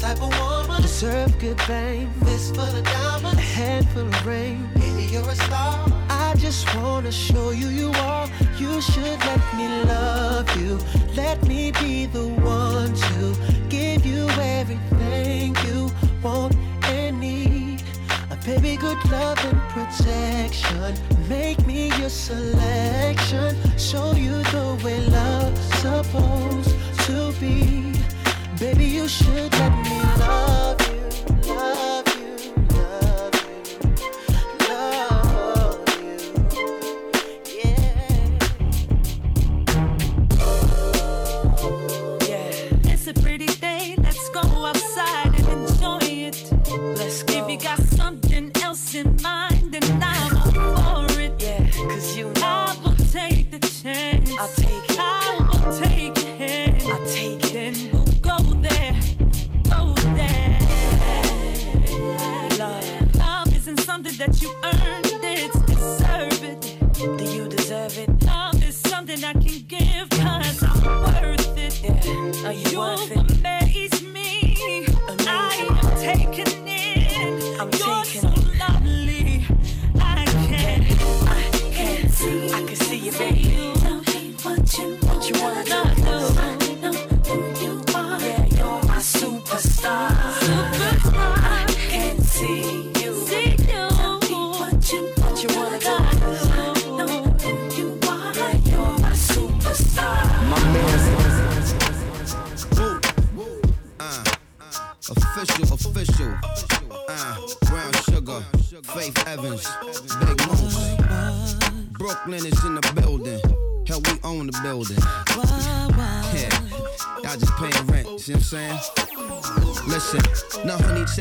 Type of woman deserve good fame. Fist full of diamonds, a handful of rain. Baby, you're a star. I just wanna show you you are. You should let me love you. Let me be the one to give you everything you want and need. A baby, good love and protection. Make me your selection. Show you the way love's supposed to be. Baby, you should let me love you, love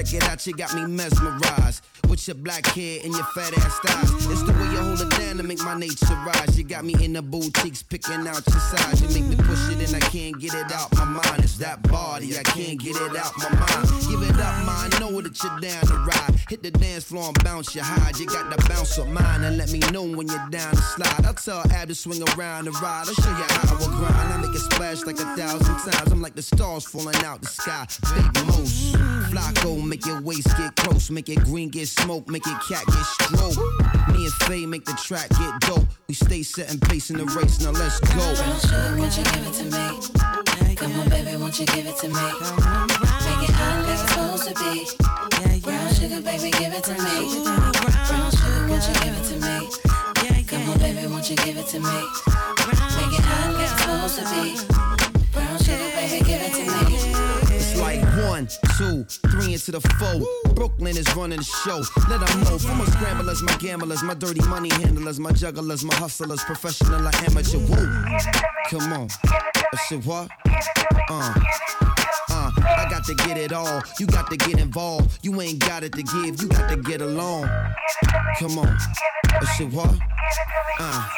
check it out. You got me mesmerized with your black hair and your fat ass thighs. It's the way you hold it down to make my nature rise. Got me in the boutiques picking out your size. You make me push it and I can't get it out my mind. It's that body, I can't get it out my mind. Give it up, I know that you're down to ride. Hit the dance floor and bounce your hide. You got the bounce of mine and let me know when you're down to slide. I'll tell Ab to swing around and ride. I'll show you how I will grind. I make it splash like a thousand times. I'm like the stars falling out the sky. Big moose, Flacco, make your waist get close, make it green get smoke, make it cat get stroke. Me and Faye make the track get dope. We stay setting pace in the race. Now let's go. Brown sugar, won't you give it to me? Come on, baby, won't you give it to me? Make it hot like it's supposed to be. Brown sugar, baby, give it to me. Brown sugar, won't you give it to me? Come on, baby, won't you give it to me? Make it hot like it's supposed to be. Brown sugar, baby, give it to me. One two, three into the four. Brooklyn is running the show. Let them know. For my scramblers, my gamblers, my dirty money handlers, my jugglers, my hustlers, professional or amateur. Woo. Come on. I said what? Uh, it all. You got to get involved. You ain't got it to give. You got to get along. Come on. I said what? Uh,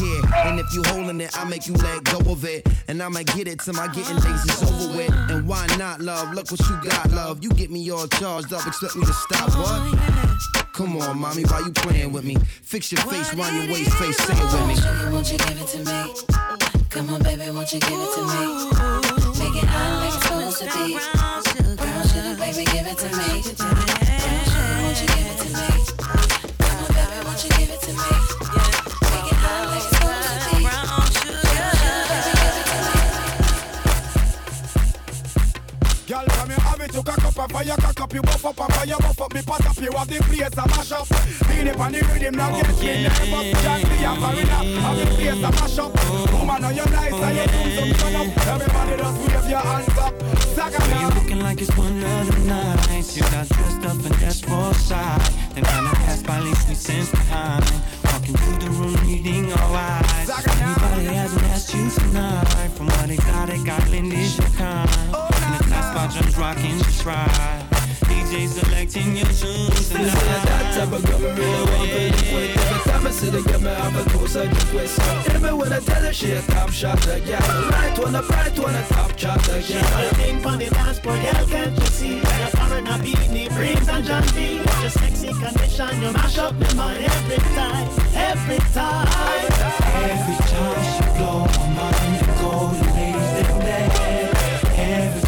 yeah, and if you holding it, I make you let go of it. And I'ma get it till my getting days is over with. And why not, love? Look what you got, love. You get me all charged up, expect me to stop, what? Come on, mommy, why you playing with me? Fix your face, wind your waist, face, say it with me. Sugar, won't you give it to me? Come on, baby, won't you give it to me? It hot like supposed to be. Baby, give it to me. Brown won't you give it to me? Come on, baby, won't you give it to me? Come here, have it, you cock up and fire, cock up, you buff up and fire, buff up, me pot up, you have the place a mash up. Beat it on the rhythm, now get me bust, just be a foreigner, have the place a mash up. Woman, know you nice, and you do some turn up, everybody just wave your hands up. Saga Girl, you looking like it's one of the nights. You got dressed up and that's for side. Then kinda passed by, leaves me sense behind. Walking through the room, needing all eyes. Anybody hasn't asked you tonight. From what they got, they got is your kind. Oh. And the top spot just rocking the stride. DJ selecting your tunes This is that type of girl me really want to live with Every time I see the girl, me have a closer to twist Even when I tell her she a top shot, the girl Right one, a bright one, a top shot, the She got a thing on the dance floor, girl, can't you see? Got a foreigner beanie, brings and John B. With your sexy condition, you mash up my mind every time, every time. Every time she blow my mind, the golden ladies them there. Every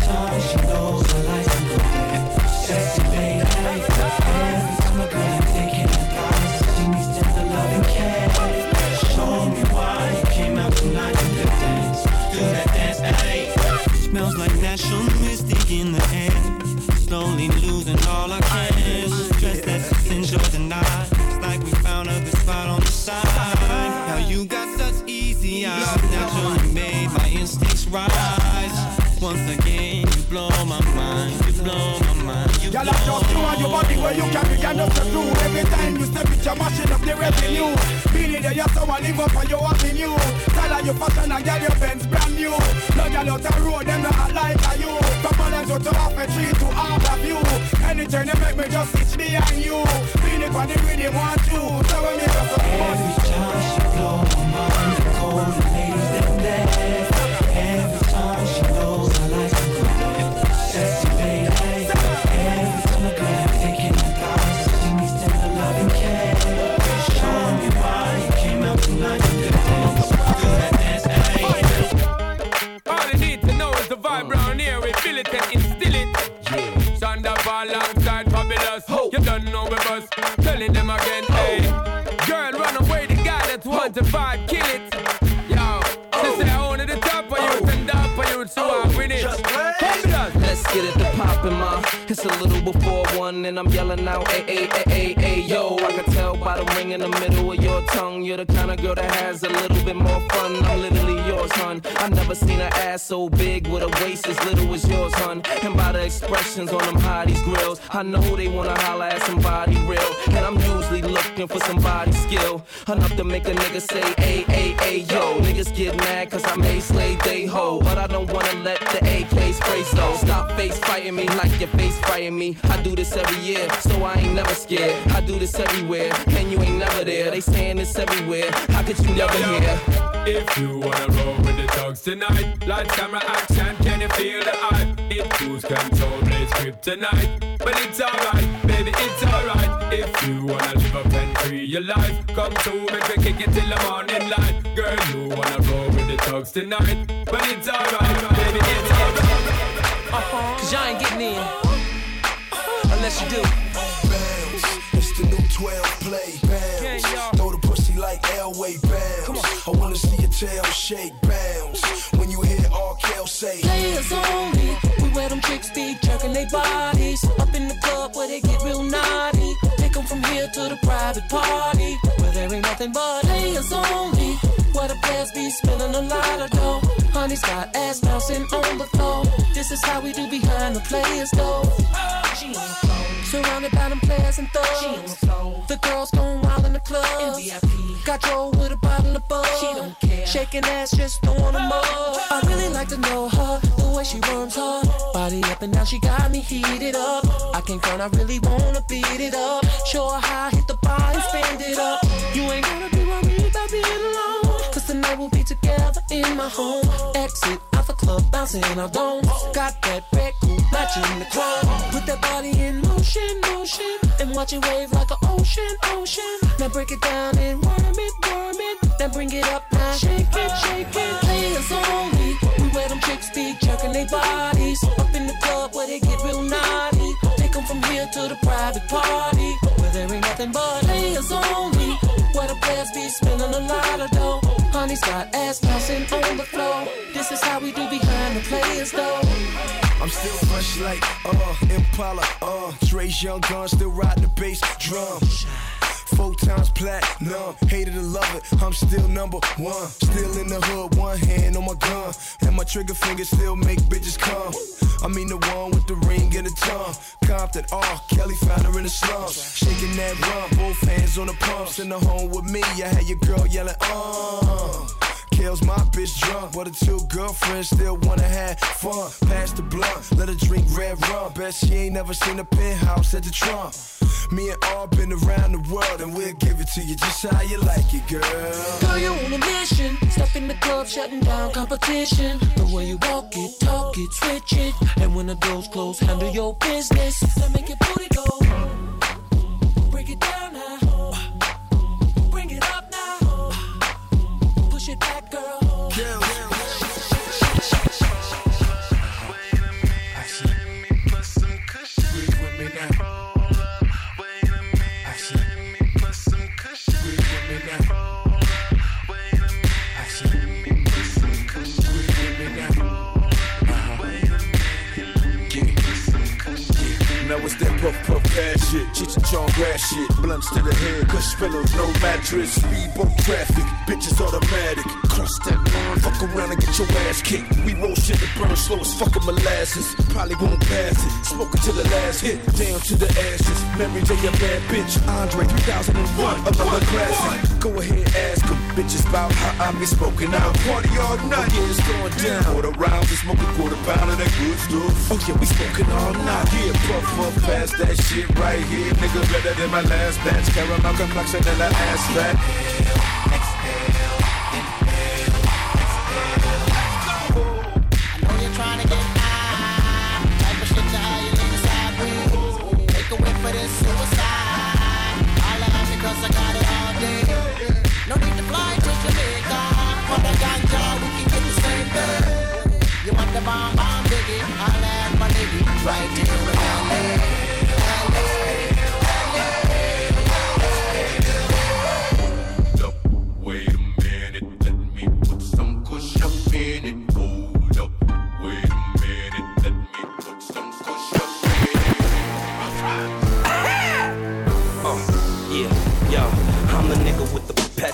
Like mystic in the air. Slowly losing all I can. Stress that enjoy the night. It's like we found a good spot on the side. How you got such easy eyes. Naturally made my instincts rise. Once again, you blow my mind. You blow my mind. You blow I just you and body where you carry and up the Every time you step it, you're mashing up the revenue. You're so I live up on your avenue. Tell her you fashion and girl, your brand new. Out the road, them not like a you. Orlando to half a tree to Harbour View Anytime they make me just behind you. Beenie on the rhythm, one, two. So when me just Every time she blow my mind, the golden ladies them there. Know we bust. Telling them again, hey. Girl, run away, the guy that's want to vibe, kill it. Yo, she say I own it the top of you, and up of you, so I win it. Fabolous. Let's get it to poppin', ma. It's a little before one, and I'm yelling out, a a a a a yo. I can tell by the ring in the middle of your tongue. You're the kind of girl that has a little bit more fun. I'm literally yours, hun. I've never seen an ass so big with a waist as little as yours, hun. And by the expressions on them hotties grills, I know they wanna holla at somebody real. And I'm usually looking for somebody skill enough to make a nigga say, a a a yo. Niggas get mad cause I made slay they hoe, but I don't wanna let the AK spray so. Stop face fighting me like your face fighting me. I do this every year, so I ain't never scared. I do this everywhere, and you ain't never there. They saying this everywhere. How could you never hear? If you wanna roll with the thugs tonight, lights, camera, action, can you feel the hype? It lose control, play script tonight, but it's alright, baby, it's alright. If you wanna live up and free your life, come to make me kick it till the morning light. Girl, you wanna roll with the thugs tonight, but it's alright, baby, it's alright. Uh-huh. Cause y'all ain't getting in. Unless you do. 12 play. Bounce, throw the pussy like Elway. Bounce, I wanna see your tail shake. Bounce, when you hear R. Kel say. Players only. We wear them chicks be jerking their bodies. Up in the club where they get real naughty. Take them from here to the private party. Where there ain't nothing but players only. Where the players be spilling a lot of dough. Honey's got ass bouncing on the floor. This is how we do behind the players though. She on the floor. Surrounded by them players and thugs. She on the floor. The girls going wild in the club. Got Joe with a bottle of bug. She don't care. Shaking ass, just throwing them up. I really like to know her, the way she worms her body up and down. She got me heated up. I can't front, I really wanna beat it up. Show her how I hit the bar and spend it up. You ain't gonna be worried about being alone. Cause tonight we'll be together in my home. Exit out the club, bouncing our dome. Got that red coupe matching the chrome. Put that body in motion, motion. And watch it wave like an ocean, ocean. Now break it down and worm it, worm it. Then bring it up now. Shake it, shake it. Players only. We where them chicks be jerking their bodies. Up in the club where they get real naughty. Take them from here to the private party. Where there ain't nothing but players only. Players be spending a lot of dough. Honey's got ass bouncing on the floor. This is how we do behind the players though. I'm still fresh like, uh, Impala, uh, Dre's young gun, still riding the bass drum. Four times platinum, hated to love it, I'm still number one. Still in the hood, one hand on my gun. And my trigger finger still make bitches come. I mean the one with the ring and the tongue. Compton, R. Kelly found her in the slums. Shaking that rump, both hands on the pumps. In the home with me, I had your girl yelling, uh. Kills my bitch drunk, but her two girlfriends still wanna have fun. Pass the blunt, let her drink red rum. Bet she ain't never seen a penthouse at the Trump. Me and all been around the world, and we'll give it to you just how you like it, girl. Girl, you on a mission. Step in the club, shutting down competition. The way you walk it, talk it, switch it. And when the doors close, handle your business. Now make your booty go. Break it down now. Bring it up now. Push it back, puff puff cash shit, Cheech and Chong grass shit, blunts to the head, cush pillows, no mattress, speedboat traffic, bitches automatic, cross that line, fuck around and get your ass kicked. We roll shit that burn slow as fucking molasses, probably won't pass it, smoke it till the last hit, down to the ashes. Memory day a bad bitch, Andre 3001, another classic. Go ahead, ask them, bitches about how I be smoking out. Party all night, yeah, it's going down. Quarter rounds, we smoke a quarter pound of that good stuff. Oh yeah, we smoking all night. Yeah, puff puff past that shit right here, nigga. Better than my last batch. Caramel complexion and the ass fat. get high. Type of shit. Take a whiff for this suicide. I got it all day. No need to fly to Jamaica. For we can get the same day. You want the bomb, bomb my. Right here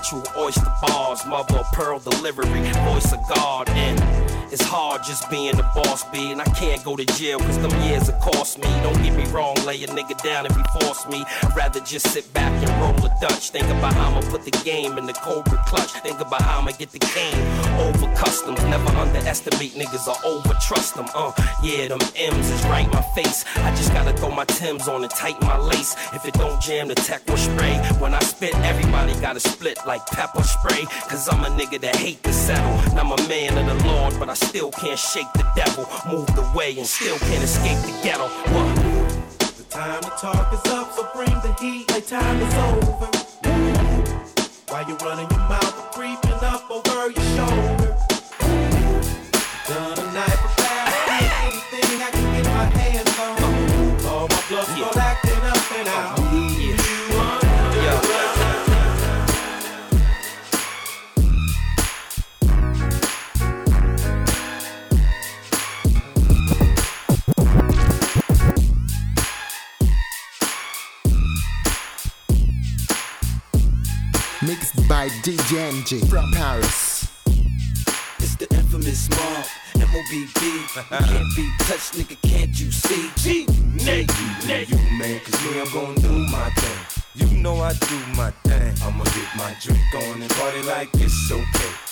perpetual oyster bars, mother pearl delivery, voice of God, and it's hard just being the boss, B, and I can't go to jail cause them years have cost me. Don't get me wrong, lay a nigga down if he force me. I'd rather just sit back and roll a Dutch. Think about how I'ma put the game in the Cobra clutch. Think about how I'ma get the game over customs. Never underestimate niggas or over trust them. Uh, yeah, them M's is right in my face. I just gotta throw my Tim's on and tighten my lace. If it don't jam, the tech will spray. When I spit, everybody gotta split like pepper spray. Cause I'm a nigga that hate to settle. And I'm a man of the Lord, but I still can't shake the devil. Moved away and still can't escape the ghetto. What? The time to talk is up, so bring the heat like time is over. While you running your mouth, creeping up over your shoulder. Done a night for anything I can get my hands on. All my blood start acting up and out. By DJ MJ from Paris. It's the infamous mob, M-O-B-B. Can't be touched, nigga, can't you see? G, Nate, Nate. You man, cause me, I'm gonna do my thing. You know I do my thing. I'ma get my drink on and party like it's okay.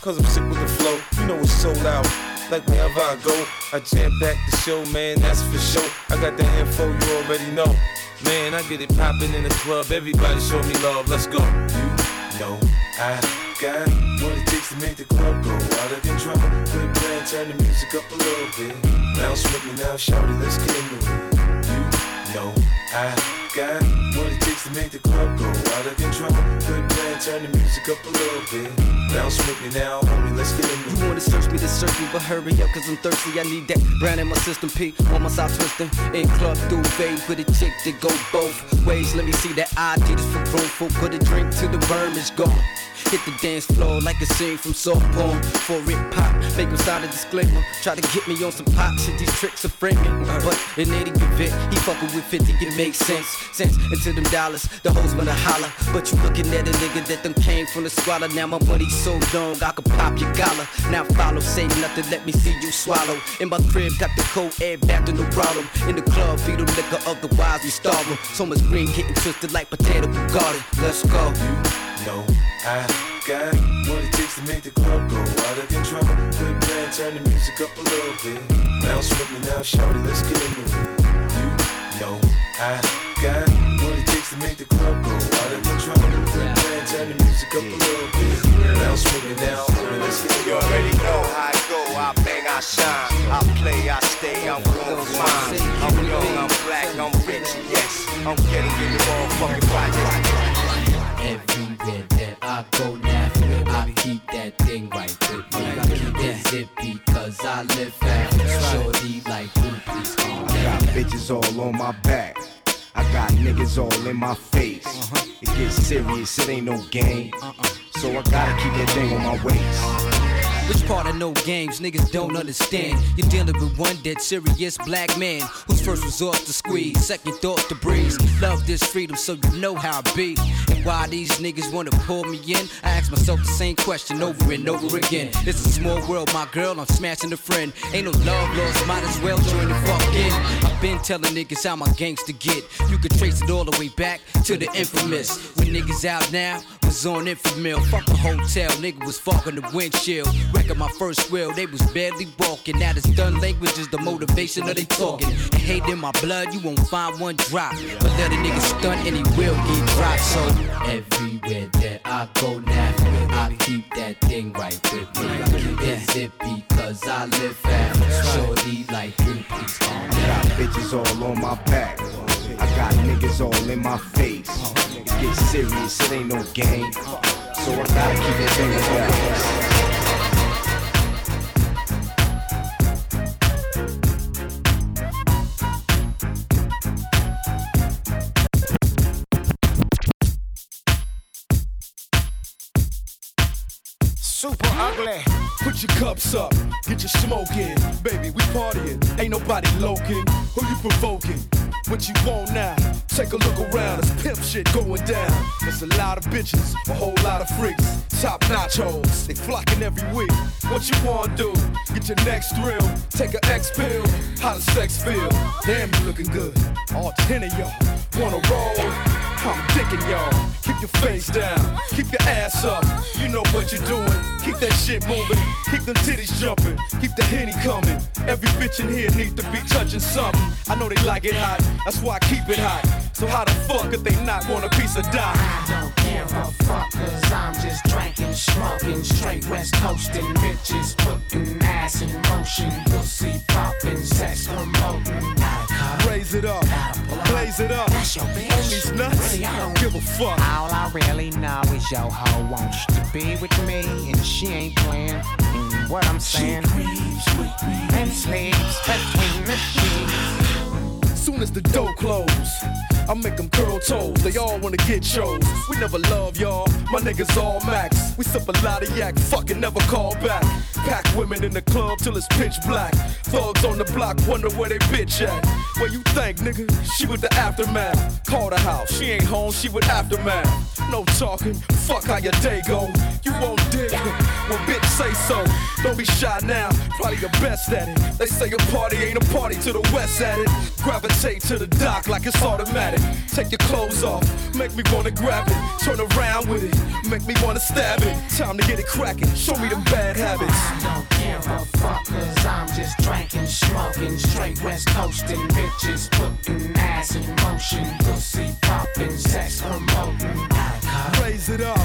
Cause I'm sick with the flow. You know it's so loud. Like wherever I go, I jam back the show, man, that's for sure. I got the info, you already know. Man, I get it poppin' in the club. Everybody show me love, let's go. You know I got what it takes to make the club go out of control. Quit playing, turn the music up a little bit. Bounce with me now, shout it, let's get into it. You know I got to make the club go out of control. Quit playing, turn the music up a little bit. Bounce with me now, homie, let's get it. You wanna search me to search me, but hurry up, cause I'm thirsty. I need that brand in my system, P. On my side twisting. In club duvet with a chick that go both ways. Let me see that ID just for room for put a drink till the worm is gone. Hit the dance floor like a scene from soft porn. For it pop, make him start a disclaimer. Try to get me on some pop shit, these tricks are framing. But in any event, he fucking with 50, it makes sense. Sense into them dollars, the hoes wanna holler. But you looking at a nigga that them came from the squalor. Now my money's so long, I could pop your collar. Now follow, say nothing, let me see you swallow. In my crib, got the cold air back to no problem. In the club, feed them liquor, otherwise we starve. So much green getting twisted like potato garden. Let's go. Know I got what it takes to make the club go out of control. Quit playing, turn the music up a little bit. Bounce with me now, shout it, let's get into it. You know I got what it takes to make the club go out of control. Quit playing, turn the music up a little bit. Bounce with me now, homie, let's get into it. You already know how I go. I bang, I shine. I play, I stay. I'm gon' fine. I'm young, I'm black, I'm rich. Yes, I'm getting in the motherfucking project. That I go now, I keep that thing right with me. I Is it zippy because I live fast? Shorty like, please calm I got bitches all on my back. I got niggas all in my face. Uh-huh. It gets serious, it ain't no game. Uh-uh. So I gotta keep that thing on my waist. Which part of no games niggas don't understand? You're dealing with one dead serious black man whose first resort to squeeze, second thought to breeze. Love this freedom so you know how I be. And why these niggas wanna pull me in? I ask myself the same question over and over again. It's a small world, my girl, I'm smashing a friend. Ain't no love lost, might as well join the fuck in. I've been telling niggas how my gangster get. You can trace it all the way back to the infamous. When niggas out now, was on infamil. Fuck a hotel, nigga was fucking the windshield. Wrecking my first wheel, they was barely walking. Now this done language is the motivation of they talking. And hate in my blood, you won't find one drop. But let a nigga stunt and he will get dropped. So Everywhere that I go now, I keep that thing right with me. Is it because I live fast? Shorty like, ooh, please calm I got bitches all on my back. I got niggas all in my face. Get serious, it ain't no game. So I gotta keep that thing on Put your cups up, get your smoke in. Baby, we partying, ain't nobody loking. Who you provoking? What you want now? Take a look around, it's pimp shit going down. There's a lot of bitches, a whole lot of freaks. Top notch hoes, they flocking every week. What you wanna do? Get your next thrill, take a X pill. How does sex feel? Damn, you looking good. All ten of y'all wanna roll. I'm dicking y'all. Keep your face down, keep your ass up. You know what you're doing. Keep that shit moving, keep them titties jumping, keep the henny coming. Every bitch in here needs to be touching something. I know they like it hot, that's why I keep it hot. So how the fuck if they not want a piece of dime? I don't give a fuck, cause I'm just drinking, smoking, straight west coasting, bitches putting ass in motion, pussy popping, sex promoting. Raise it up, blaze it up. That's your bitch. On these nuts, Really, I don't- give a fuck. All I really know is your hoe wants to be with me, and she ain't playing. What I'm saying. And sleeps between the sheets. Soon as the door close, I make them curl toes. They all wanna get chose. We never love y'all. My niggas all max. We sip a lot of yak, fucking never call back. Pack women in the club till it's pitch black. Thugs on the block wonder where they bitch at. Where you think, nigga? She with the aftermath. Call the house, she ain't home, she with aftermath. No talking, fuck how your day go. You won't dig when bitch say so. Don't be shy now, probably the best at it. They say a party ain't a party to the west at it. Gravitate to the dock like it's automatic. Take your clothes off, make me wanna grab it. Turn around with it, make me wanna stab it. Time to get it cracking, show me the bad habits. I Don't give a fuck, cause I'm just drinking, smoking, straight west coasting, bitches putting ass in motion, pussy popping, sex promoting. Raise it up,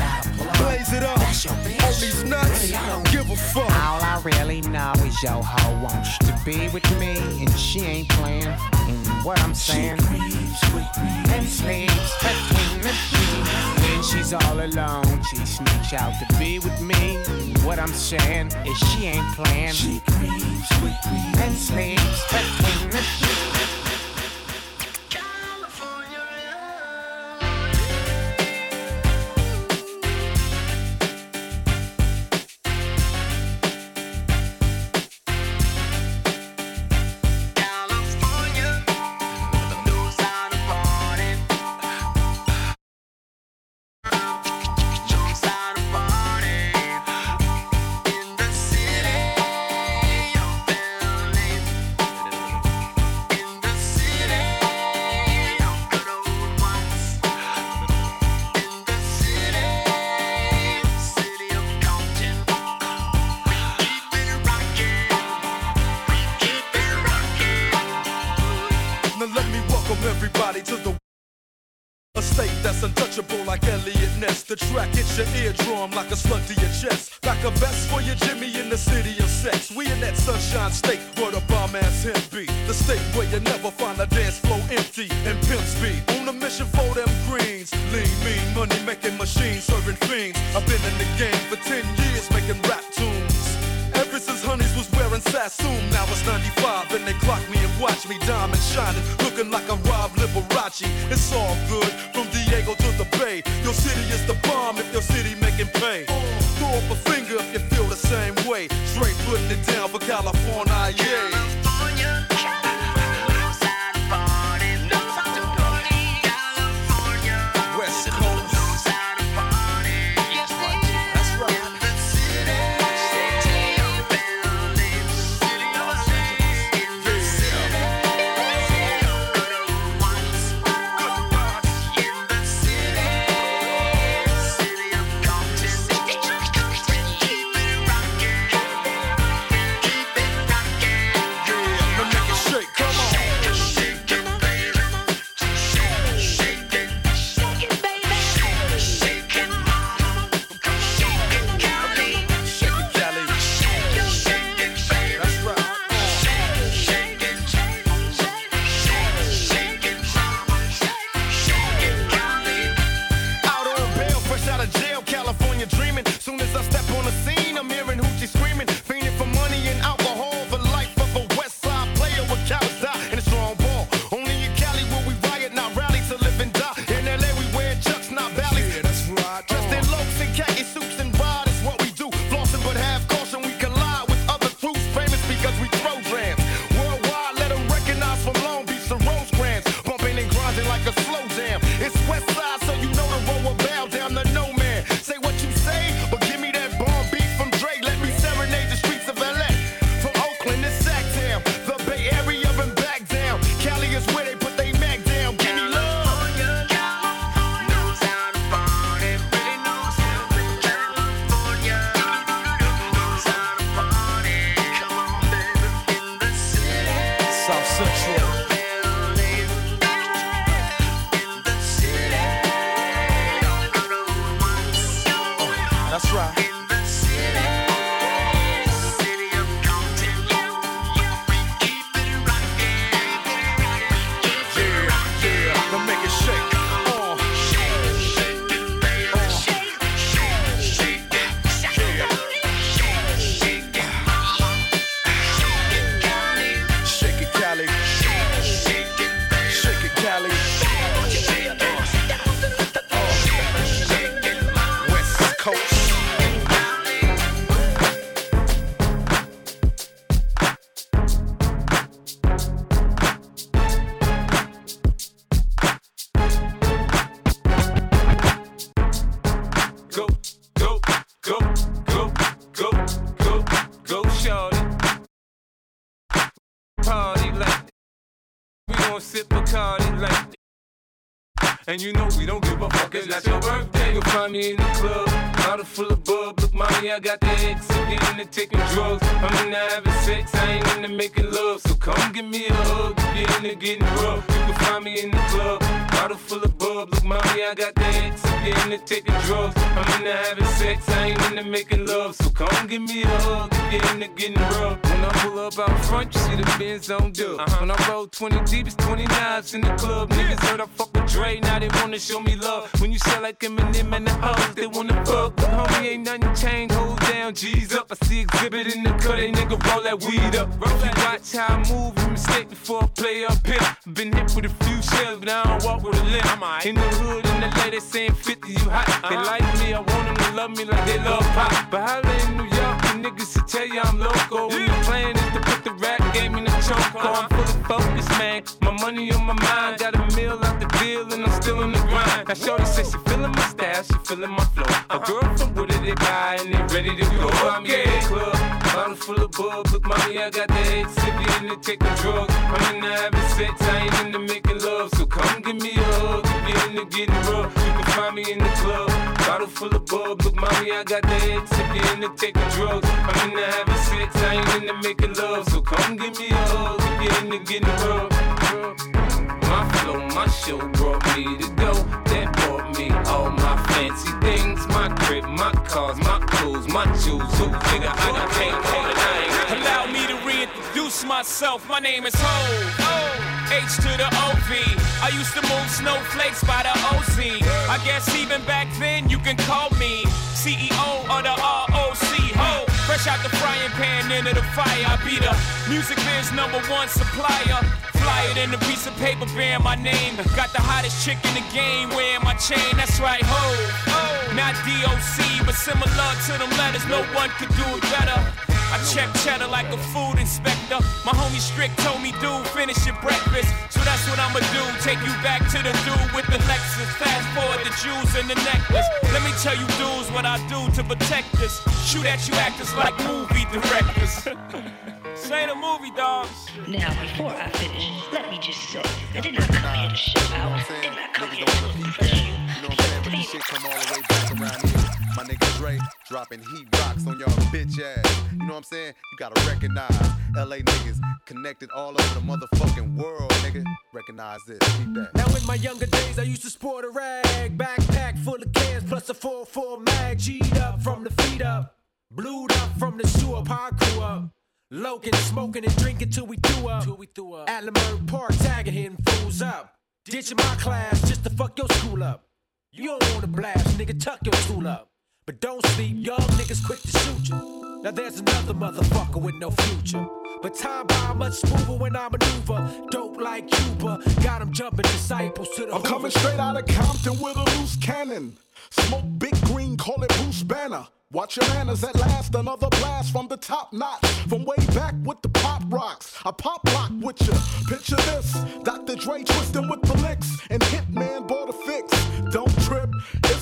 blaze it up. All these nuts, give a fuck. All I really know is your hoe wants to be with me, and she ain't playing. And what I'm saying, and sleeps between the sheets. When she's all alone, she sneaks out to be with me. What I'm saying is she ain't playing. She creeps with me and sleeps between the sheets. California, yeah. Fancy things. My crib, my cars, my clothes, my jewels. Who nigga, I got call it, I ain't Allow me to reintroduce myself. My name is Hov. H to the OV. I used to move snowflakes by the OZ. I guess even back then you can call me CEO of the ROC. Fresh out the frying pan into the fire. I be the music biz number one supplier. Fly it in a piece of paper bearing my name. Got the hottest chick in the game wearing my chain. That's right, ho. Not DOC, but similar to them letters. No one could do it better. I check cheddar like a food inspector. My homie Strick told me, dude, finish your breakfast. So that's what I'ma do. Take you back to the dude with the Lexus. Fast forward the jewels and the necklace. Let me tell you, dudes, what I do to protect us. Shoot at you actors like movie directors. Say the movie, dogs. Now, before I finish, let me just say, I did not come here to show out. I did not come here to impress you. You know what I'm saying? But this shit come all the way back around here. My nigga Dre dropping heat rocks on y'all bitch ass. You know what I'm saying? You gotta recognize LA niggas connected all over the motherfucking world, nigga. Recognize this. Keep that. Now in my younger days, I used to sport a rag, backpack full of cans plus a 4-4 mag, G'd up from the feet up, blued up from the sewer, pie crew up. Logan smoking and drinking till we threw up. Till we threw up. At Leimert Park, tagging hitting fools up. Ditching my class just to fuck your school up. You don't wanna blast, nigga, tuck your stool up. But don't sleep, young niggas quick to shoot you. Now there's another motherfucker with no future. But time by much smoother when I maneuver. Dope like Cuba, got 'em jumping disciples to the I'm coming straight out of Compton with a loose cannon. Smoke big green, call it Bruce Banner. Watch your manners at last, another blast from the top notch. From way back with the pop rocks. I pop lock with you. Picture this Dr. Dre twisting with the licks. And Hittman bought a fix. Don't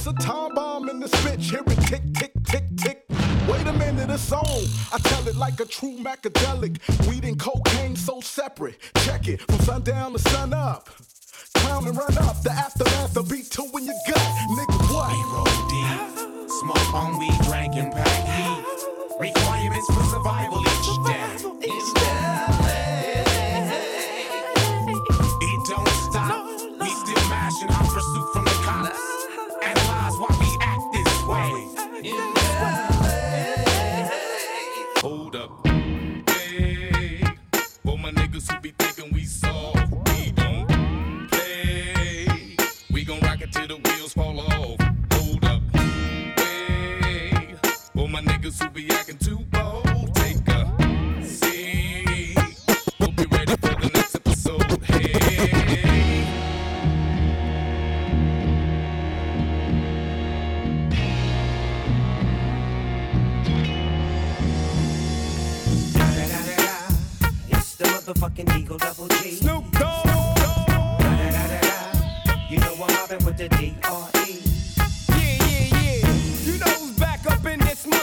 it's a time bomb in this bitch. Hear it tick, tick, tick, tick. Wait a minute, it's on. I tell it like a true macadelic. Weed and cocaine so separate. Check it from sundown to sun up. Clown and run up. The aftermath, the beat two in your gut. Nigga, what? We roll deep. Smoke on weed, drank and pack heat. Requirements for survival niggas who be acting too bold, take a seat. We'll be ready for the next episode. Hey. It's the motherfucking Eagle Double G. Snoop Dogg. You know I'm mobbing with the D.R.E.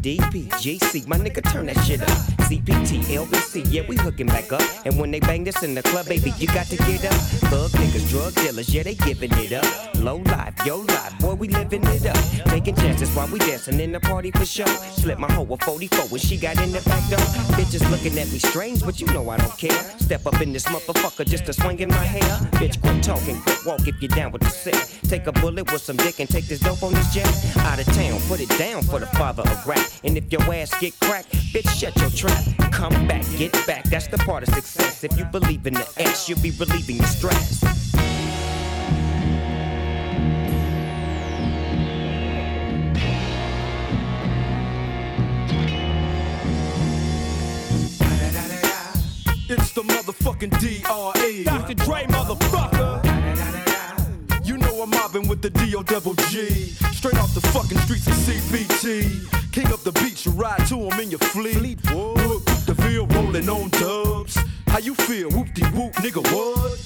DP, GC, my nigga, turn that shit up. CPT, LBC, yeah, we hooking back up. And when they bang this in the club, baby, you got to get up. Thug niggas, drug dealers, yeah, they giving it up. Low life, yo life, boy, we living it up. Taking chances while we dancing in the party for sure. Slip my hoe a 44 when she got in the back door. Bitches looking at me strange, but you know I don't care. Step up in this motherfucker just to swing in my hair. Bitch, quit talking, quit walk if you're down with the set. Take a bullet with some dick and take this dope on this jet. Out of town, put it down for the father of rap. And if your ass get cracked, bitch, shut your trap. Come back, get back, that's the part of success. If you believe in the ass, you'll be relieving the stress. It's the motherfucking DRE. Dr. Dre, motherfucker. You know I'm mobbing with the DO double G. Straight off the fucking streets of CPT. In your fleet. Look, the Ville rolling on dubs. How you feel? Whoop de whoop, nigga, what?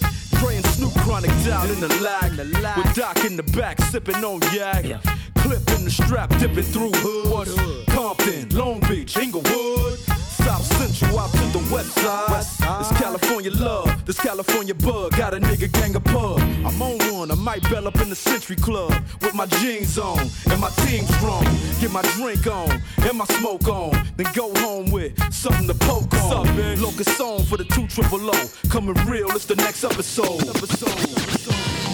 And Snoop chronic down in the lag. With Doc in the back, sipping on yak. Clip in the strap, dipping through hood. Compton, Long Beach, Inglewood. South Central out to the west side. This California love, this California bug. Got a nigga gang of pub. I'm on one, I might bell up in the Century Club with my jeans on and my team strong. Get my drink on and my smoke on. Then go home with something to poke on. Locust song for the two triple O. Coming real, it's the next episode. episode. From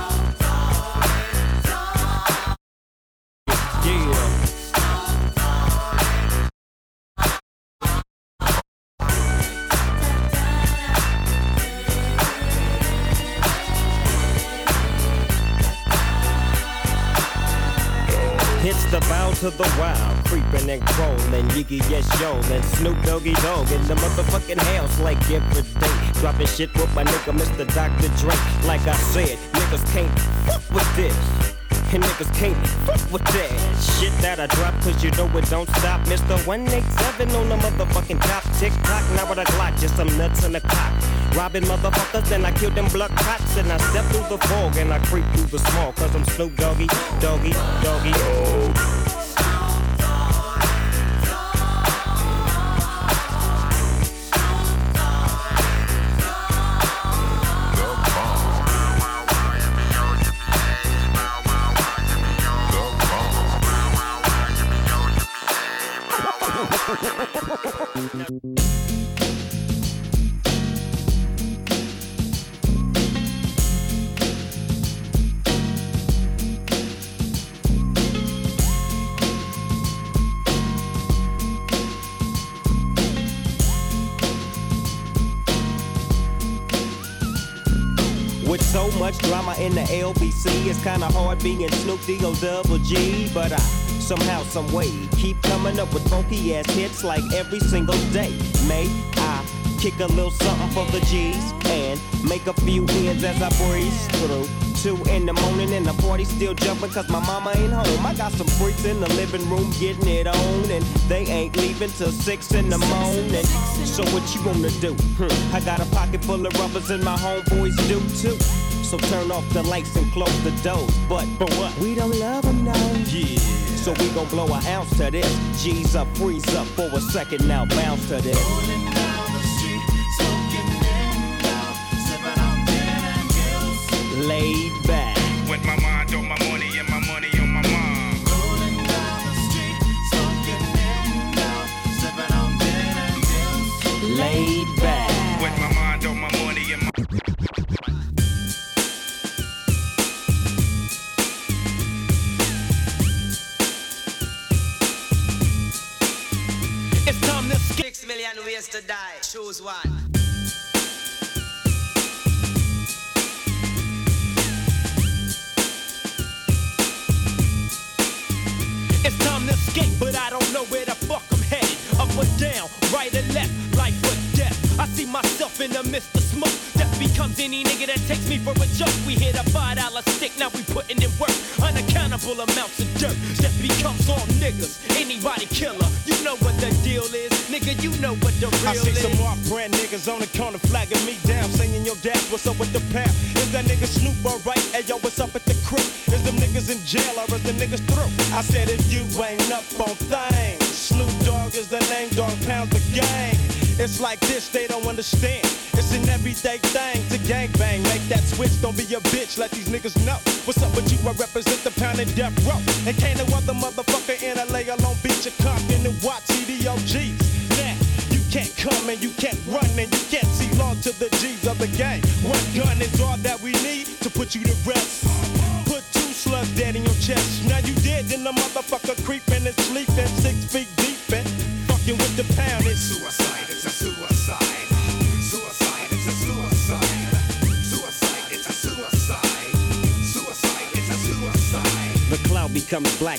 To the wild, creeping and crawling, Yiggy yes yo, and Snoop Doggy Dogg in the motherfucking house like every day. Dropping shit with my nigga Mr. Dr. Dre. Like I said, niggas can't fuck with this. And niggas can't fuck with that shit that I drop, cause you know it don't stop. Mr. 187 on the motherfucking top. Tick tock, now with a Glock, just some nuts in the cock. Robbing motherfuckers, then I kill them blood cops. And I step through the fog and I creep through the small, cause I'm Snoop Doggy, Doggy, Doggy. With so much drama in the LBC, it's kinda hard being Snoop D-O double G. But I somehow, some way, keep coming up with funky ass hits like every single day. May I kick a little something for the G's and make a few ends as I breeze through. two in the morning and the party still jumping cause my mama ain't home. I got some freaks in the living room getting it on and they ain't leaving till six in the morning. So what you wanna do? Hmm. I got a pocket full of rubbers and my homeboys do too. So turn off the lights and close the doors. But, but what? We don't love them now. Yeah. So we gon' blow an ounce to this. G's up, freeze up for a second now, bounce to this. Laid back. Let these niggas know. What's up with you? I represent the pound and death row.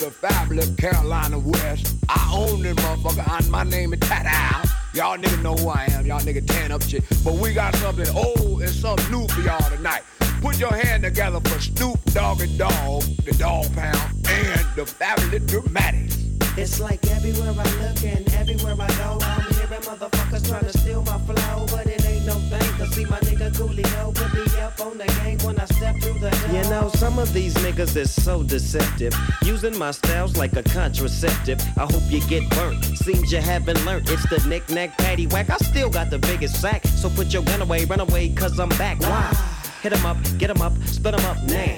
The fabulous Carolina West. I own this motherfucker, and my name is Tat Al. Y'all niggas know who I am. Y'all niggas tan up shit. But we got something old and something new for y'all tonight. Put your hand together for Snoop Dogg and Dog, the Dog Pound, and the fabulous Dramatics. It's like everywhere I look and everywhere I go, I'm hearing motherfuckers trying to steal my flow, but it see my nigga Coolio put me up on the game when I step through the door. You know, some of these niggas is so deceptive. Using my styles like a contraceptive. I hope you get burnt. Seems you haven't learned. It's the knick-knack, patty whack. I still got the biggest sack. So put your gun away, run away, cause I'm back. Why? Hit 'em up, get 'em up, split 'em up now.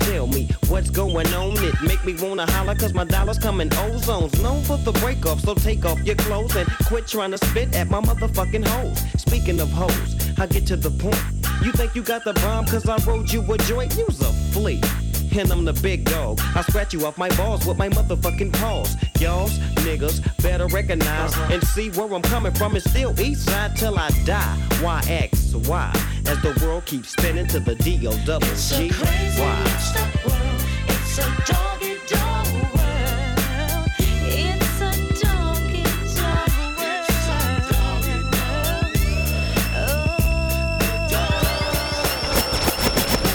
Tell me what's going on. It make me wanna holler cause my dollars come in ozones. Known for the break off, so take off your clothes and quit trying to spit at my motherfucking hoes. Speaking of hoes, I get to the point. You think you got the bomb cause I rode you a joint? Use a flea. And I'm the big dog. I scratch you off my balls with my motherfucking paws. Y'all's niggas better recognize and see where I'm coming from. It's still east side till I die. Why X Y? As the world keeps spinning to the D O double G Y. It's a doggy dog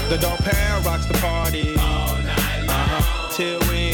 The dog pound rocks the party. All night long. Uh-huh. Till we.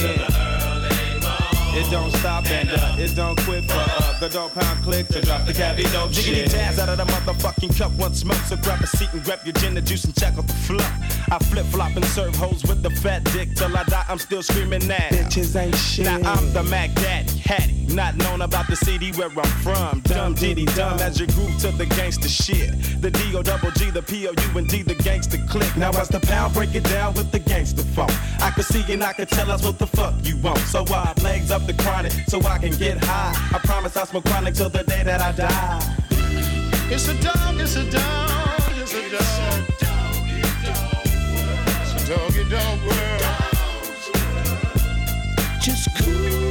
It don't stop and uh, it don't quit for. The dog pound click to drop the cabbie dope Jiggity shit. jazz out of the motherfucking cup. One smoke, so grab a seat and grab your gin and juice and check out the fluff. I flip flop and serve hoes with the fat dick till I die. I'm still screaming that. Bitches ain't shit. Now I'm the Mac Daddy, Hattie. Not known about the city where I'm from. Dumb diddy dumb as you groove to the gangster shit. The D O double G, the P O U and D, the gangster click. Now as the pound break it down with the gangster funk. I can see and I can tell us what the fuck you want. So I legs up the chronic so I can get high. I promise I'll smoke chronic till the day that I die. It's a dog, it's a dog, it's a dog. It's a doggy dog world. Just cool.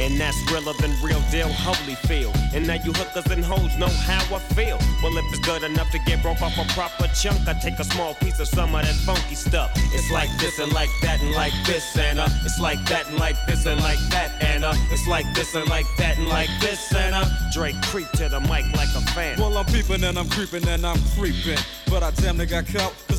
And that's realer than real deal, holy feel. And now you hookers and hoes know how I feel. Well, if it's good enough to get broke off a proper chunk, I take a small piece of some of that funky stuff. It's like this and like that and like this and uh, it's like that and like this and like that and uh, it's like this and like that and like this and uh, Dre creep to the mic like a fan. Well, I'm peeping and I'm creeping and I'm creeping. But I damn near got caught,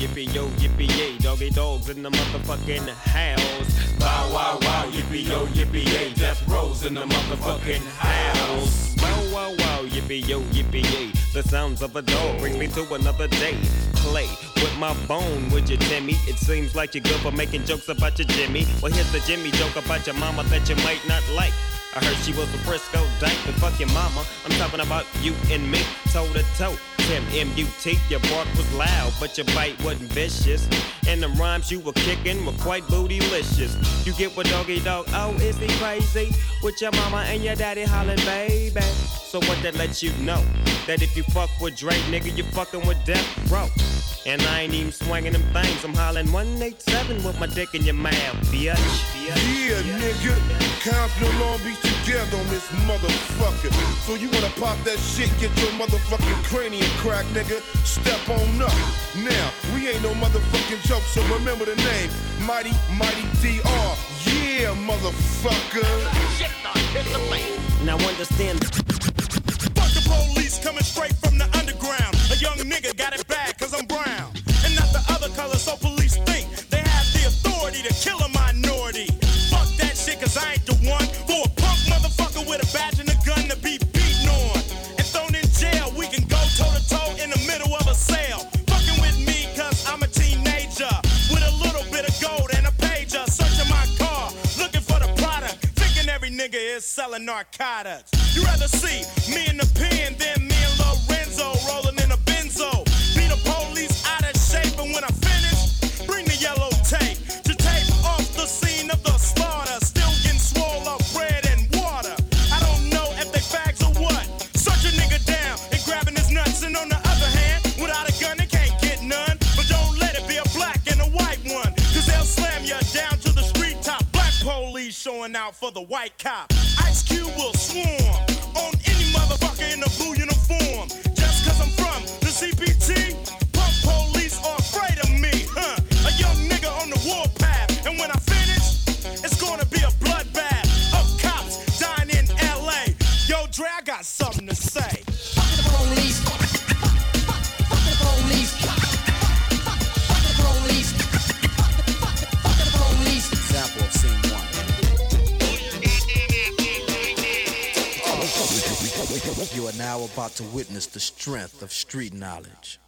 yippee yo, yippee yay, doggy dogs in the motherfucking house. Bow wow wow, yippee yo, yippee yay, death rows in the motherfucking house. Bow wow wow, yippee yo, yippee yay, the sounds of a dog brings me to another day. Play with my bone, would you, Timmy? It seems like you're good for making jokes about your Jimmy. Well, here's the Jimmy joke about your mama that you might not like. I heard she was a Frisco dyke, but fuck your mama. I'm talking about you and me, toe to toe. Tim M-U-T, your bark was loud, but your bite wasn't vicious. And the rhymes you were kicking were quite bootylicious. You get what doggy dog, oh, is he crazy? With your mama and your daddy hollering, baby. So what that lets you know? That if you fuck with Dre, nigga, you fucking with Death Row. And I ain't even swinging them things. I'm hollering 187 with my dick in your mouth, bitch. Yeah, nigga. Compton and Long Beach together on this motherfucker. So you wanna pop that shit, get your motherfucking cranium crack, nigga. Step on up. Now, we ain't no motherfucking joke, so remember the name. Mighty, Mighty DR. Yeah, motherfucker. Now understand. Fuck the police coming straight from the underground. A young nigga got it bad cause I'm brown. And not the other color, so police think they have the authority to kill a selling narcotics. You'd rather see me in the pen than me and Lorenzo rolling in a benzo. Be the police out of shape, and when I finish, bring the yellow tape to tape off the scene of the slaughter. Still getting swole up red and water. I don't know if they fags or what. Search a nigga down and grabbing his nuts, and on the other hand, without a gun, they can't get none. But don't let it be a black and a white one, cause they'll slam you down to the street top. Black police showing out for the white cop. About the strength of street knowledge.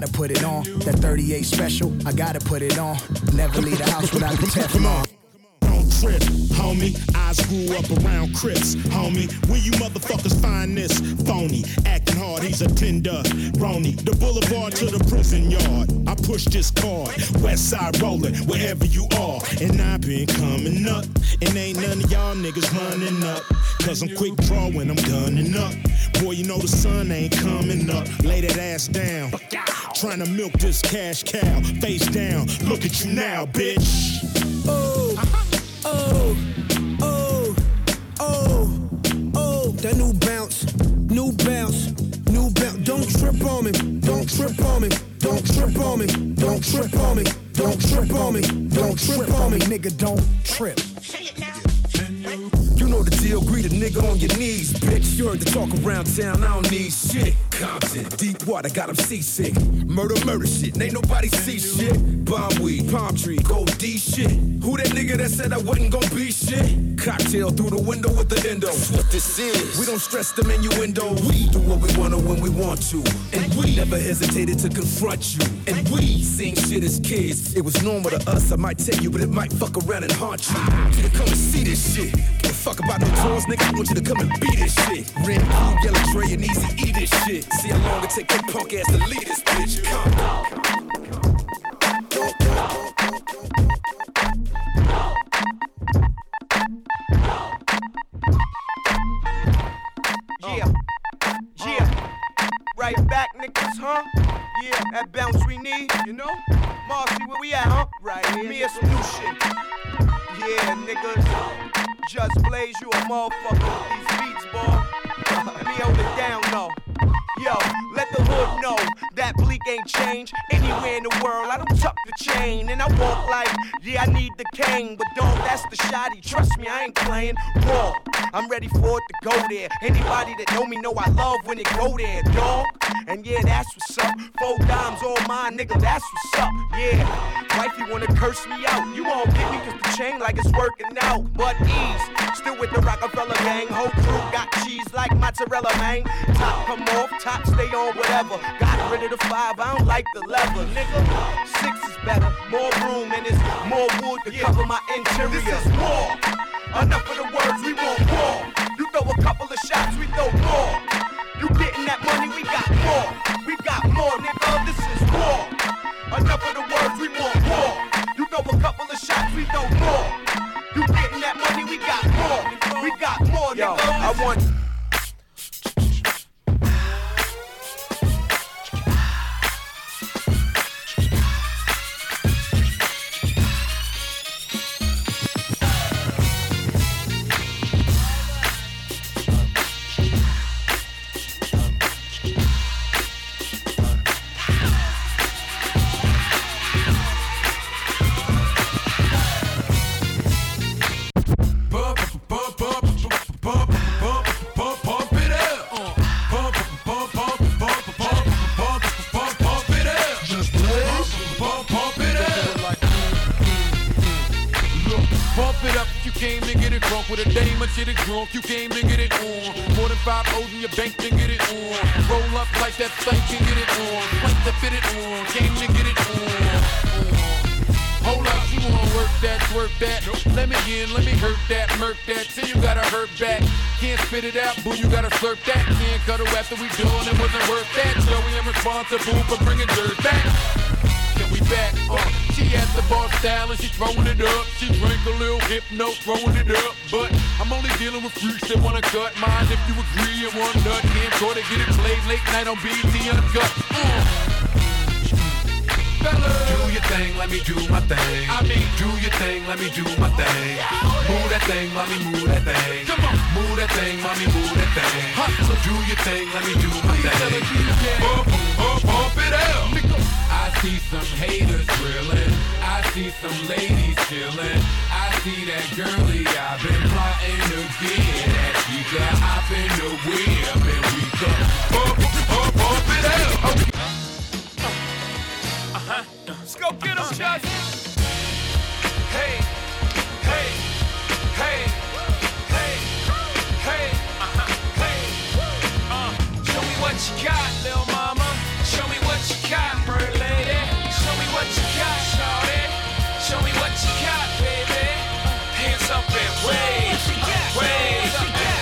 Gotta put it on. That 38 special, I gotta put it on. Never leave the house without the Teflon. Don't trip, homie. I grew up around Crips, homie. Where you motherfuckers find this? Phony, acting hard, he's a tender. Rony, the boulevard to the prison yard. I push this card, west side rolling, wherever this cash Murder, murder shit, ain't nobody see shit. Bomb weed, palm tree, gold D shit. Who that nigga that said I wasn't gonna be shit? Cocktail through the window with the endo. That's what this is. We don't stress the innuendo. We do what we wanna when we want to. And we never hesitated to confront you. And we seen shit as kids. It was normal to us, I might tell you, but it might fuck around and haunt you. Come and see this shit. Give a fuck about no tours, nigga. I want you to come and be this shit. Red, blue, yellow, Dre, and easy eat this shit. See how long it take that punk ass to lead this bitch. Come. Yeah, yeah. Right back, niggas, huh? Yeah, that bounce we need, you know? Marcy, where we at, huh? Right here. Me and some new shit. Yeah, niggas. Just Blaze you a motherfucker with these beats, boy. Let me hold it down, though. Yo, let the hood know that Bleek ain't changed anywhere in the world. I don't tuck the chain and I walk like, yeah, I need the cane. But dog, that's the shotty. Trust me, I ain't playing raw. I'm ready for it to go there. Anybody that know me know I love when it go there, dog. And yeah, that's what's up. Four dimes all mine, nigga, that's what's up. Yeah, wifey wanna curse me out. You won't get me cause the chain like it's working out. But ease, still with the Rockefeller gang. Whole crew got cheese like mozzarella, man. Top come off, top stay on, whatever. Got rid of the five, I don't like the leather, nigga. Six is better, more room and it's more wood to cover my interior. This is war. Enough of the words, we want war. You throw a couple of shots, we throw more. You getting that money, we got more. We got more, nigga. This is war. Enough of the words, we want war. You know a couple of shots, we know more. You getting that money, we got more. We got more, nigga. Yo, I want. Back. Can't spit it out, boo, you gotta slurp that. Can't cuddle after we done, it wasn't worth that. So we am responsible for bringing dirt back. Can we back? Uh, she has the bar style and she throwing it up. She drink a little hypno, throwing it up. But I'm only dealing with freaks that wanna cut mine. If you agree, and one nut can't try to get it played late night on BT Uncut. Do your thing, let me do my thing. I mean, do your thing, let me do my thing. Move that thing, mommy, move that thing. Come on, move that thing, mommy, move that thing. So do your thing, let me do my thing. Pump, pump, pump it out. I see some haters drilling. I see some ladies chilling. I see that girlie I've been plotting to get at. She got hop in the whip and we pump, pump it out. Let's go get him, Just. Hey, hey, hey, hey, hey, uh-huh, hey. Uh, show me what you got, little mama. Show me what you got, bird lady. Show me what you got, shawty. Show me what you got, baby. Hands up and wave, wave,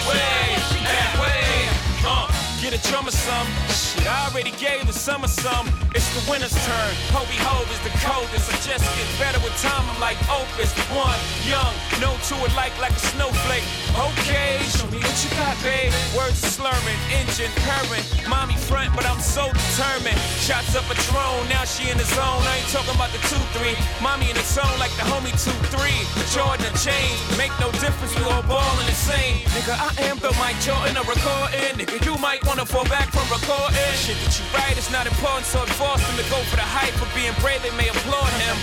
wave, and wave. Uh, get a drummer some. I already gave the summer some. It's the winter's turn. Hovi Hov is the coldest. I just get better with time. I'm like Opus. One, young, no to it like like a snowflake. Mommy front, but I'm so determined. Shots up a drone, now she in the zone. I ain't talking about the 2-3. Mommy in the zone like the homie 2-3. Jordan and chain, make no difference. We all ballin' the same. Nigga, I am the Mike Jordan of recording. Nigga, you might wanna fall back from recording. Shit that you write is not important, so it forced him to go for the hype. For being brave, they may applaud him.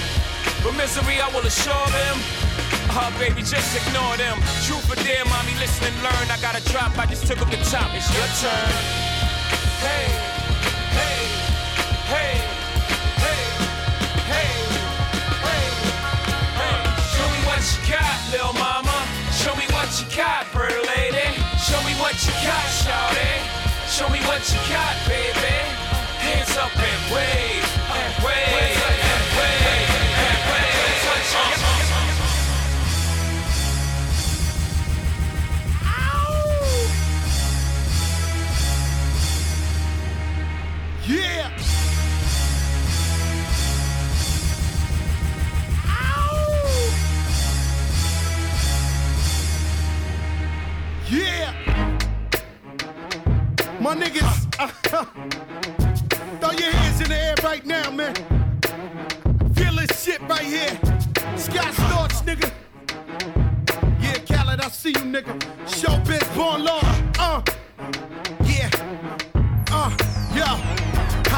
But misery, I will assure them. Oh, baby, just ignore them. Truth or dare, mommy, listen and learn. I got a drop, I just took up the top. It's your turn. Hey, hey, hey, hey, hey, hey, hey. Show me what you got, little mama. Show me what you got, bird lady. Show me what you got, shawty. Show me what you got, baby. Hands up and wave, My niggas, throw your hands in the air right now, man. Feel this shit right here. Scott Storch, nigga. Yeah, Khaled, I see you, nigga. Showbiz, born law. Uh. Uh,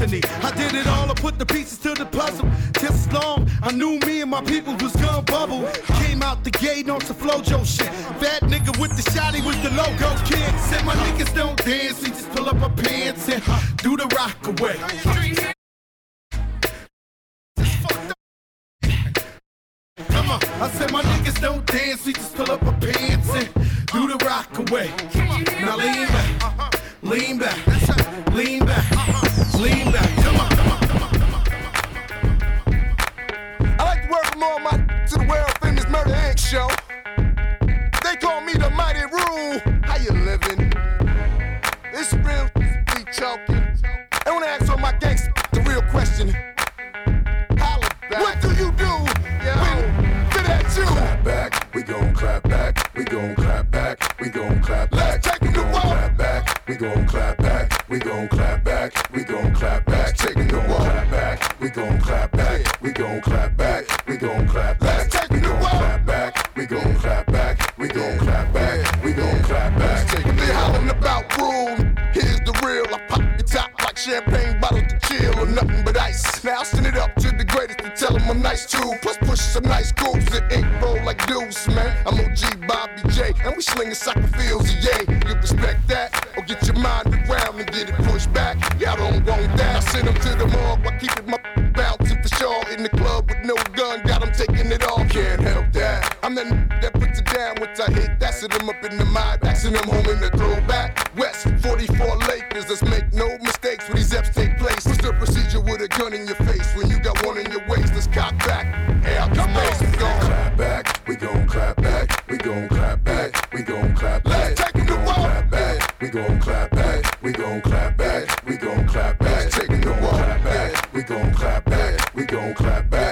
larceny. I did it all, I put the pieces to the puzzle. Just long I knew me and my people was gun bubble. Came out the gate on some flojo shit. Fat nigga with the shotty was the logo kid. Said my niggas don't dance, we just pull up our pants and do the rock away. Come on, I said my niggas don't dance, we just pull up our pants and do the rock away. Now lean back, lean back, lean back, lean back. Come on, come on, come on. I like to welcome all my to the world famous Murder Inc. show. They call me the Mighty Rule. How you living? It's real, be talking. I wanna ask all my gangsters the real question. Holla back. What do you do when fit at you? Clap back, we gon' clap back, we gon' clap back, we gon' clap back. Let's take we gon' clap back, we gon' clap back, we gon' clap back. Taking the war. Clap back, we gon' clap back, we gon' clap back, we gon' clap back. We gon' clap back, we gon' clap back, we gon' clap back, we gon' clap back. What they hollering about rule? Here's the real. I pop your top like champagne bottles to chill or nothing but ice. Now send it up to the tell them I'm nice too. Plus push some nice grooves that ink roll like deuce, man. I'm OG Bobby J, and we slinging soccer fields, yay. You respect that, or get your mind around and get it pushed back. Y'all don't want that. I send them to the morgue while keeping my bouncing for sure. In the club with no gun, got them taking it all. Can't help that. I'm the n- that puts it down once I hit. That's it them up in the mind, passing them home in the throwback. West 44 Lakers, let's make no mistakes when these F's take place. What's the procedure with a gun in your face out the space. We gon' clap back. We gon' clap back. We gon' clap back. We gon' clap back. Let's take it to. Clap back. We gon' clap back. We gon' clap back. We gon' clap back. Take it to. Clap back. We gon' clap back. We gon' clap back.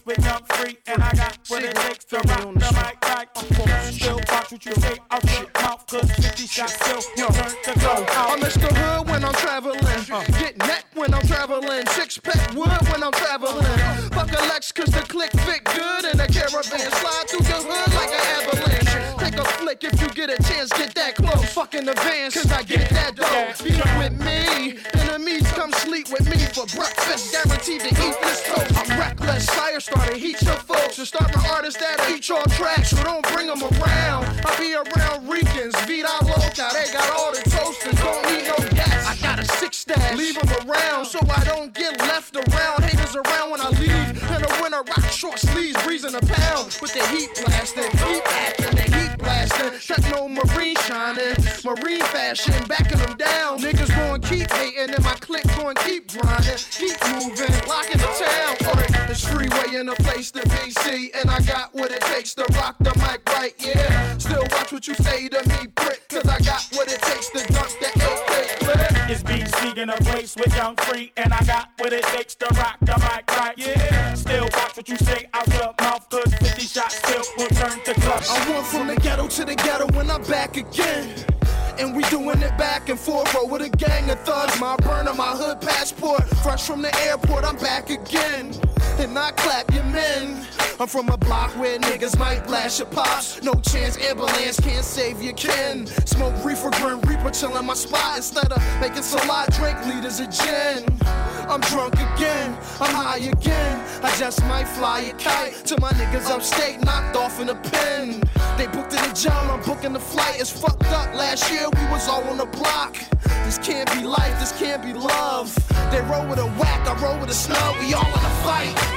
A place with free, and I got what it takes to rock the mic right. Still watch what you say out your mouth, cause 50 shots pops. No chance, ambulance can't save your kin. Smoke reefer, grim reaper, chillin' my spot. Instead of making salad, drink liters of gin. I'm drunk again, I'm high again. I just might fly a kite to my niggas upstate, knocked off in a pen. They booked in the jail, I'm booking the flight. It's fucked up. Last year we was all on the block. This can't be life, this can't be love. They roll with a whack, I roll with a snub. We all in a fight.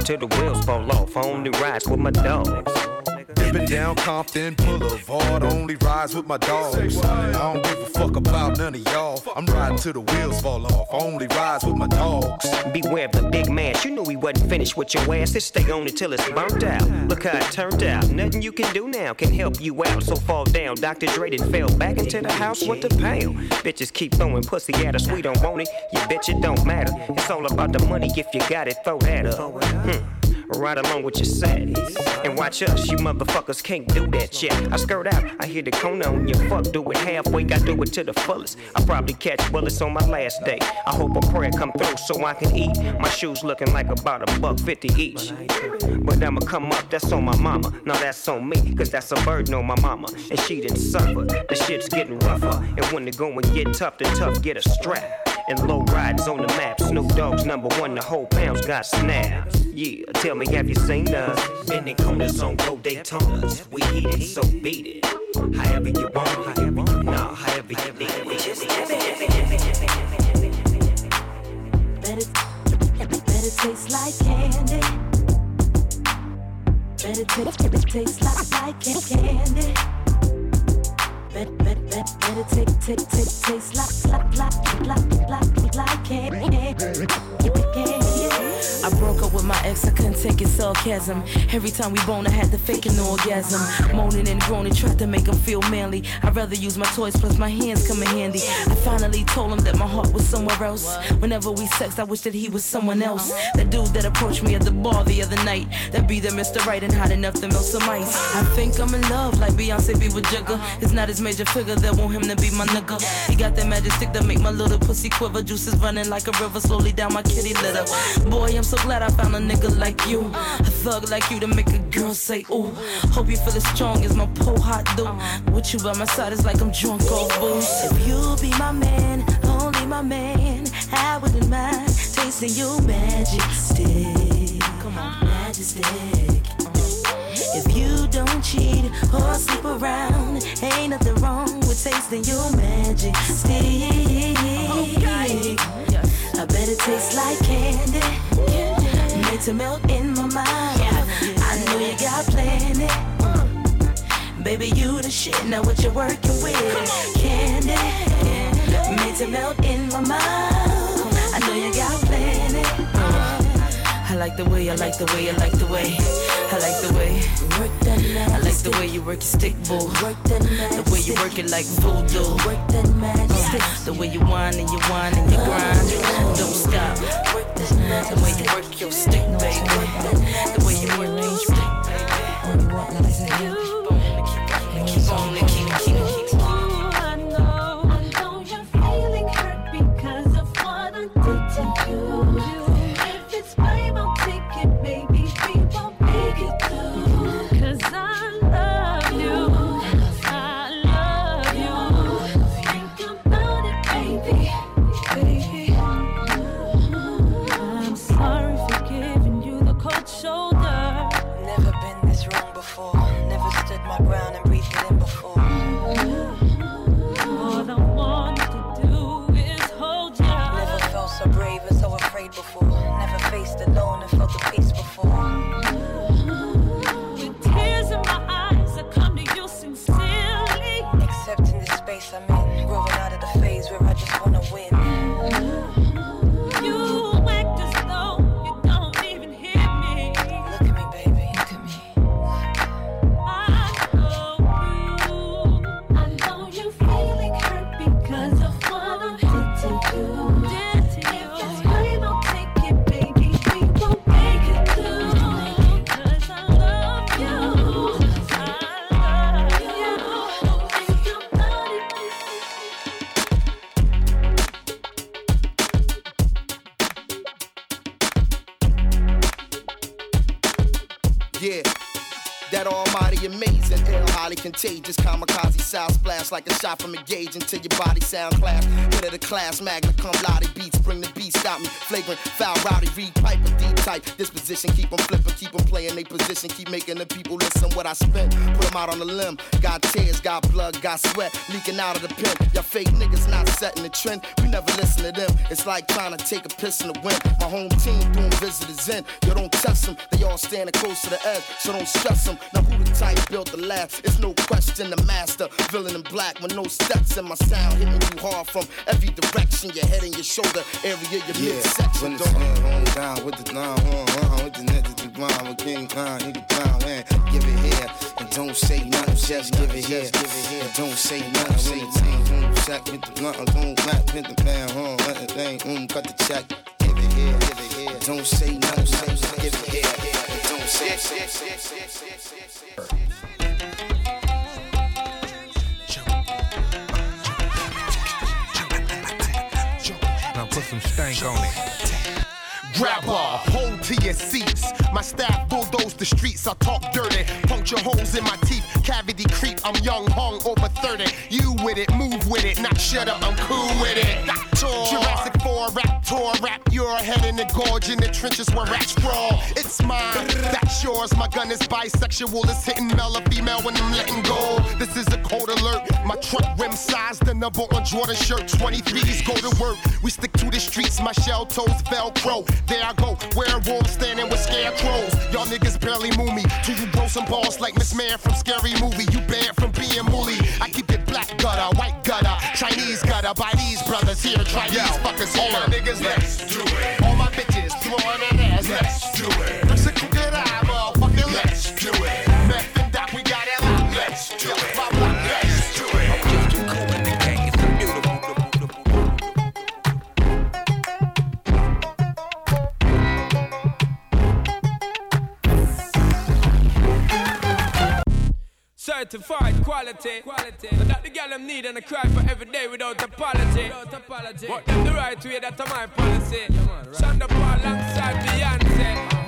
Till the wheels fall off. I only ride with my dogs. Dipping down Compton Boulevard, only rides with my dogs. I don't give a fuck about none of y'all. I'm riding till the wheels fall off. Only rides with my dogs. Beware of the big man. You knew he wasn't finished with your ass. Just stay on it till it's burnt out. Look how it turned out. Nothing you can do now can help you out. So fall down. Dr. Dre done fell back into the house with the pound. Bitches keep throwing pussy at us. We don't want it. You bitch, it don't matter. It's all about the money. If you got it, throw that up. Hmm right along with your set. And watch us, you motherfuckers can't do that shit. I skirt out, I hear the corner on your fuck, do it halfway, I do it to the fullest. I probably catch bullets on my last day. I hope a prayer come through so I can eat. My shoes looking like about a buck fifty each. But I'ma come up, that's on my mama. Now that's on me, cause that's a burden on my mama. And she didn't suffer, the shit's getting rougher. And when the going get tough, the tough get a strap. And low riders on the map, Snoop Dogg's number one, the whole pound's got snaps. Yeah, tell me, have you seen us? Bending corners on road Daytonas. We heat it, so beat it. However you want, however you nah, however you need it. We just Let it, let it taste like candy. Let it, taste, taste like candy. Let, let, let, let it take, take, take, taste like, like, like, like, like, like candy. I broke up my ex, I couldn't take his sarcasm. Every time we bone, I had to fake an orgasm. Moaning and groaning, tried to make him feel manly. I'd rather use my toys, plus my hands come in handy. I finally told him that my heart was somewhere else. Whenever we sexed, I wish that he was someone else. That dude that approached me at the bar the other night. That be the Mr. Right and hot enough to melt some ice. I think I'm in love, like Beyonce be with Jigga. It's not his major figure that want him to be my nigga. He got that magic stick that make my little pussy quiver. Juices running like a river slowly down my kitty litter. Boy, I'm so glad I found a nigga like you. A thug like you to make a girl say, ooh. Hope you feel as strong as my po hot do. Uh-huh. With you by my side, it's like I'm drunk off booze. If you be my man, only my man, I wouldn't mind tasting your magic stick. Come on, magic stick. If you don't cheat or sleep around, ain't nothing wrong with tasting your magic stick. I bet it tastes like candy. Made to melt in my mind. I know you got plenty. Baby, you the shit. Now what you working with? Candy. Made to melt in my mind. I know you got like the way, I like the way, I like the way. I like the way. Work that I like the way you work your stick, boo. Work that The way you work it like voodoo. Work that magic. The way you whine and you whine and you grind. Don't stop. The way you work your stick, baby. The way Yeah. That almighty amazing, ill, highly contagious, kamikaze sound splash like a shot from a gauge until your body sound class. Hit of the class, magna cum laude beats, bring the beat, stop me. Flagrant, foul, rowdy, read pipe, deep type. Disposition, keep 'em flipping, keep 'em playing they position, keep making the people listen what I spent. Put 'em out on the limb. Got tears, got blood, got sweat leaking out of the pen. Y'all fake niggas not setting the trend. We never listen to them. It's like trying to take a piss in the wind. My home team doing visitors in. You don't test them, they all standing close to the edge. So don't stress them. Now who the type built the last? It's no question the master. Villain in black with no steps in my sound. Hitting you hard from every direction. Your head and your shoulder area, your Yeah, midsection. when it's on, on down with the nine, on, on, with the niggas, the grind, with King Khan, nigga down, man. Give it here, and don't say nothing, just give it here, and don't say nothing, say nothing, sack with the blunt, boom, rap, with the man, huh, let the thing, um, cut the check, give it here, give it here, don't say nothing, say, give it here, Now put some stank on it. Grab off, hold to your seats. My staff bulldoze the streets. I talk dirty, puncture holes in my teeth. Cavity creep. I'm young, hung over 30. You with it, move with it, not shut up. I'm cool with it. Jurassic 4 rap tour, rap your head in the gorge in the trenches where rats crawl. It's mine, that's yours. My gun is bisexual. It's hitting male or female when I'm letting go. This is a code alert. My truck rim size, the number on Jordan shirt. 23s go to work. We stick to the streets. My shell toes Velcro. There I go, werewolves standing with scarecrows. Y'all niggas barely move me. Till you blow some balls like Miss Man from Scary Movie. You banned from being mooly. I keep it black gutter, white gutter, Chinese gutter. By these brothers here, try these fuckers here. All my niggas, let's do it. All my bitches, throwing that ass, let's do it. Listen to good eye, motherfucker, let's do it. Meth and Doc, we got it let's do it. Certified quality. quality. So that the girl them need and I cry for every day without apology. Without apology. But them the right way, that's my policy. Sean da Paul alongside Beyonce.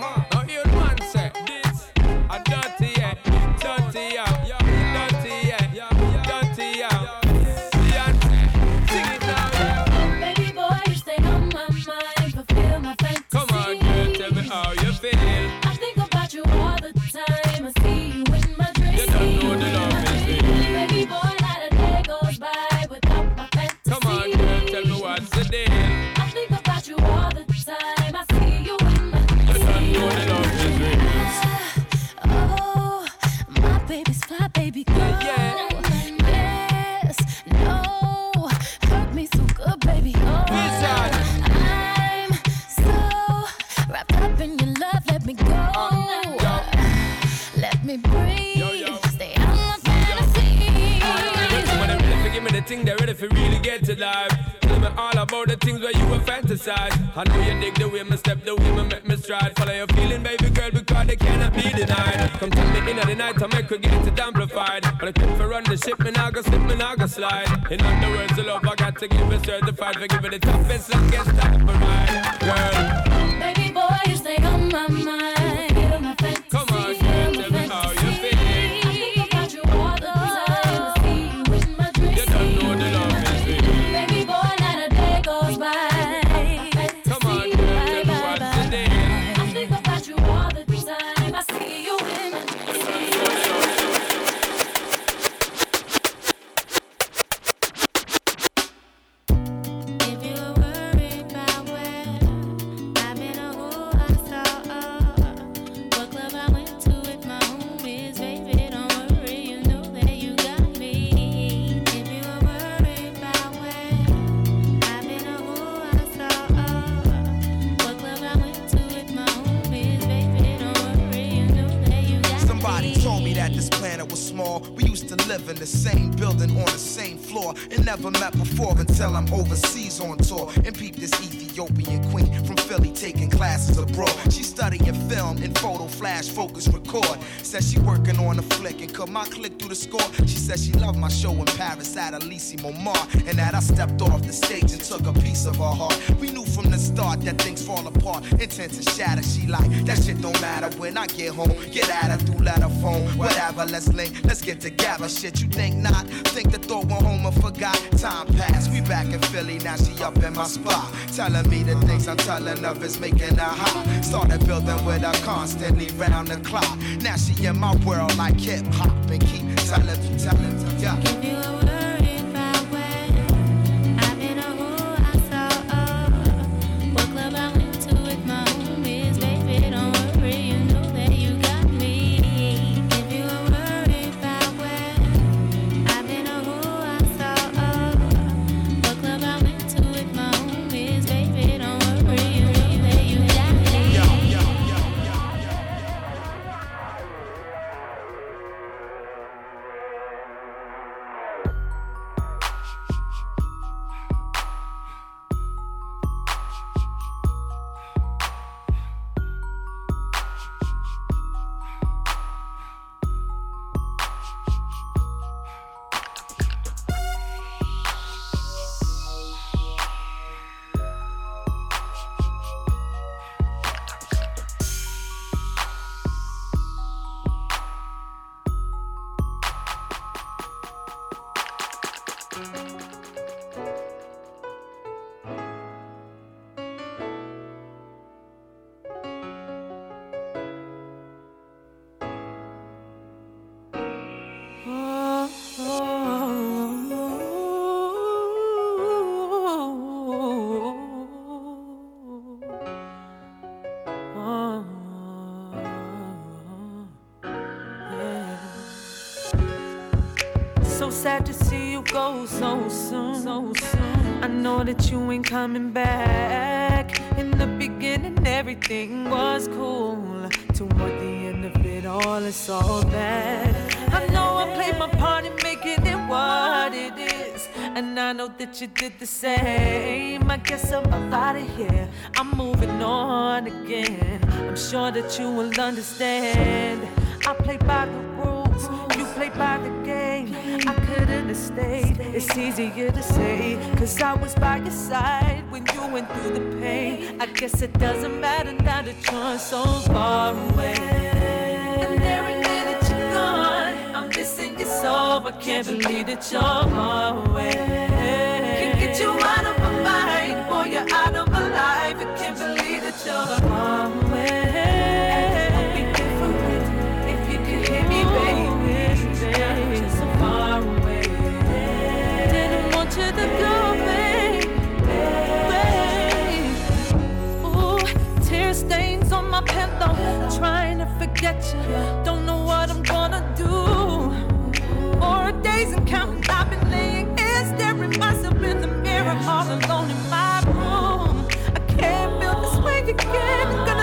Ready for really get to life. Tell me all about the things where you were fantasize. I know you dig the way me step, the way me make me stride. Follow your feeling, baby girl, because they cannot be denied. Come tell me in the night, I make her get it amplified. But I for run the ship, me now go slip, me now go slide. In other words, the love I got to give it certified for giving the toughest, longest time for ride. Girl, never met before until I'm overseas on tour and peep this Ethiopian queen from Philly taking classes abroad. She studying film and photo flash focus record. Says she working on a flick and cut my click through the score. She said she loved my show in Paris at Elysée Montmartre and that I stepped off the stage and took a piece of her heart. We knew from the start that things fall apart, intent to shatter. She like that shit don't matter when I get home. Get at her through letter phone, whatever. Let's link, let's get together. Shit, you think not? Think the thought went home and forgot. Time passed, we back in Philly now. She up in my spot, telling me the things I'm telling of is making her hot. Started building with her constantly round the clock. Now she in my world like hip hop and keep telling me, telling yeah. That you ain't coming back. In the beginning, everything was cool. Toward the end of it all, it's all bad. I know I played my part in making it what it is. And I know that you did the same. I guess I'm out of here. I'm moving on again. I'm sure that you will understand. I play by the rules, by the game. I couldn't have stayed. It's easier to say, cause I was by your side when you went through the pain. I guess it doesn't matter now that you're so far away. And every day that you're gone, I'm missing you so. I can't believe that you're far away. Can't get you out of my mind, boy, you're out of my life. I can't believe that you're forget you. Yeah. Don't know what I'm gonna do. Four days and counting, I've been laying here staring myself in the mirror, all alone in my room. I can't feel this way again.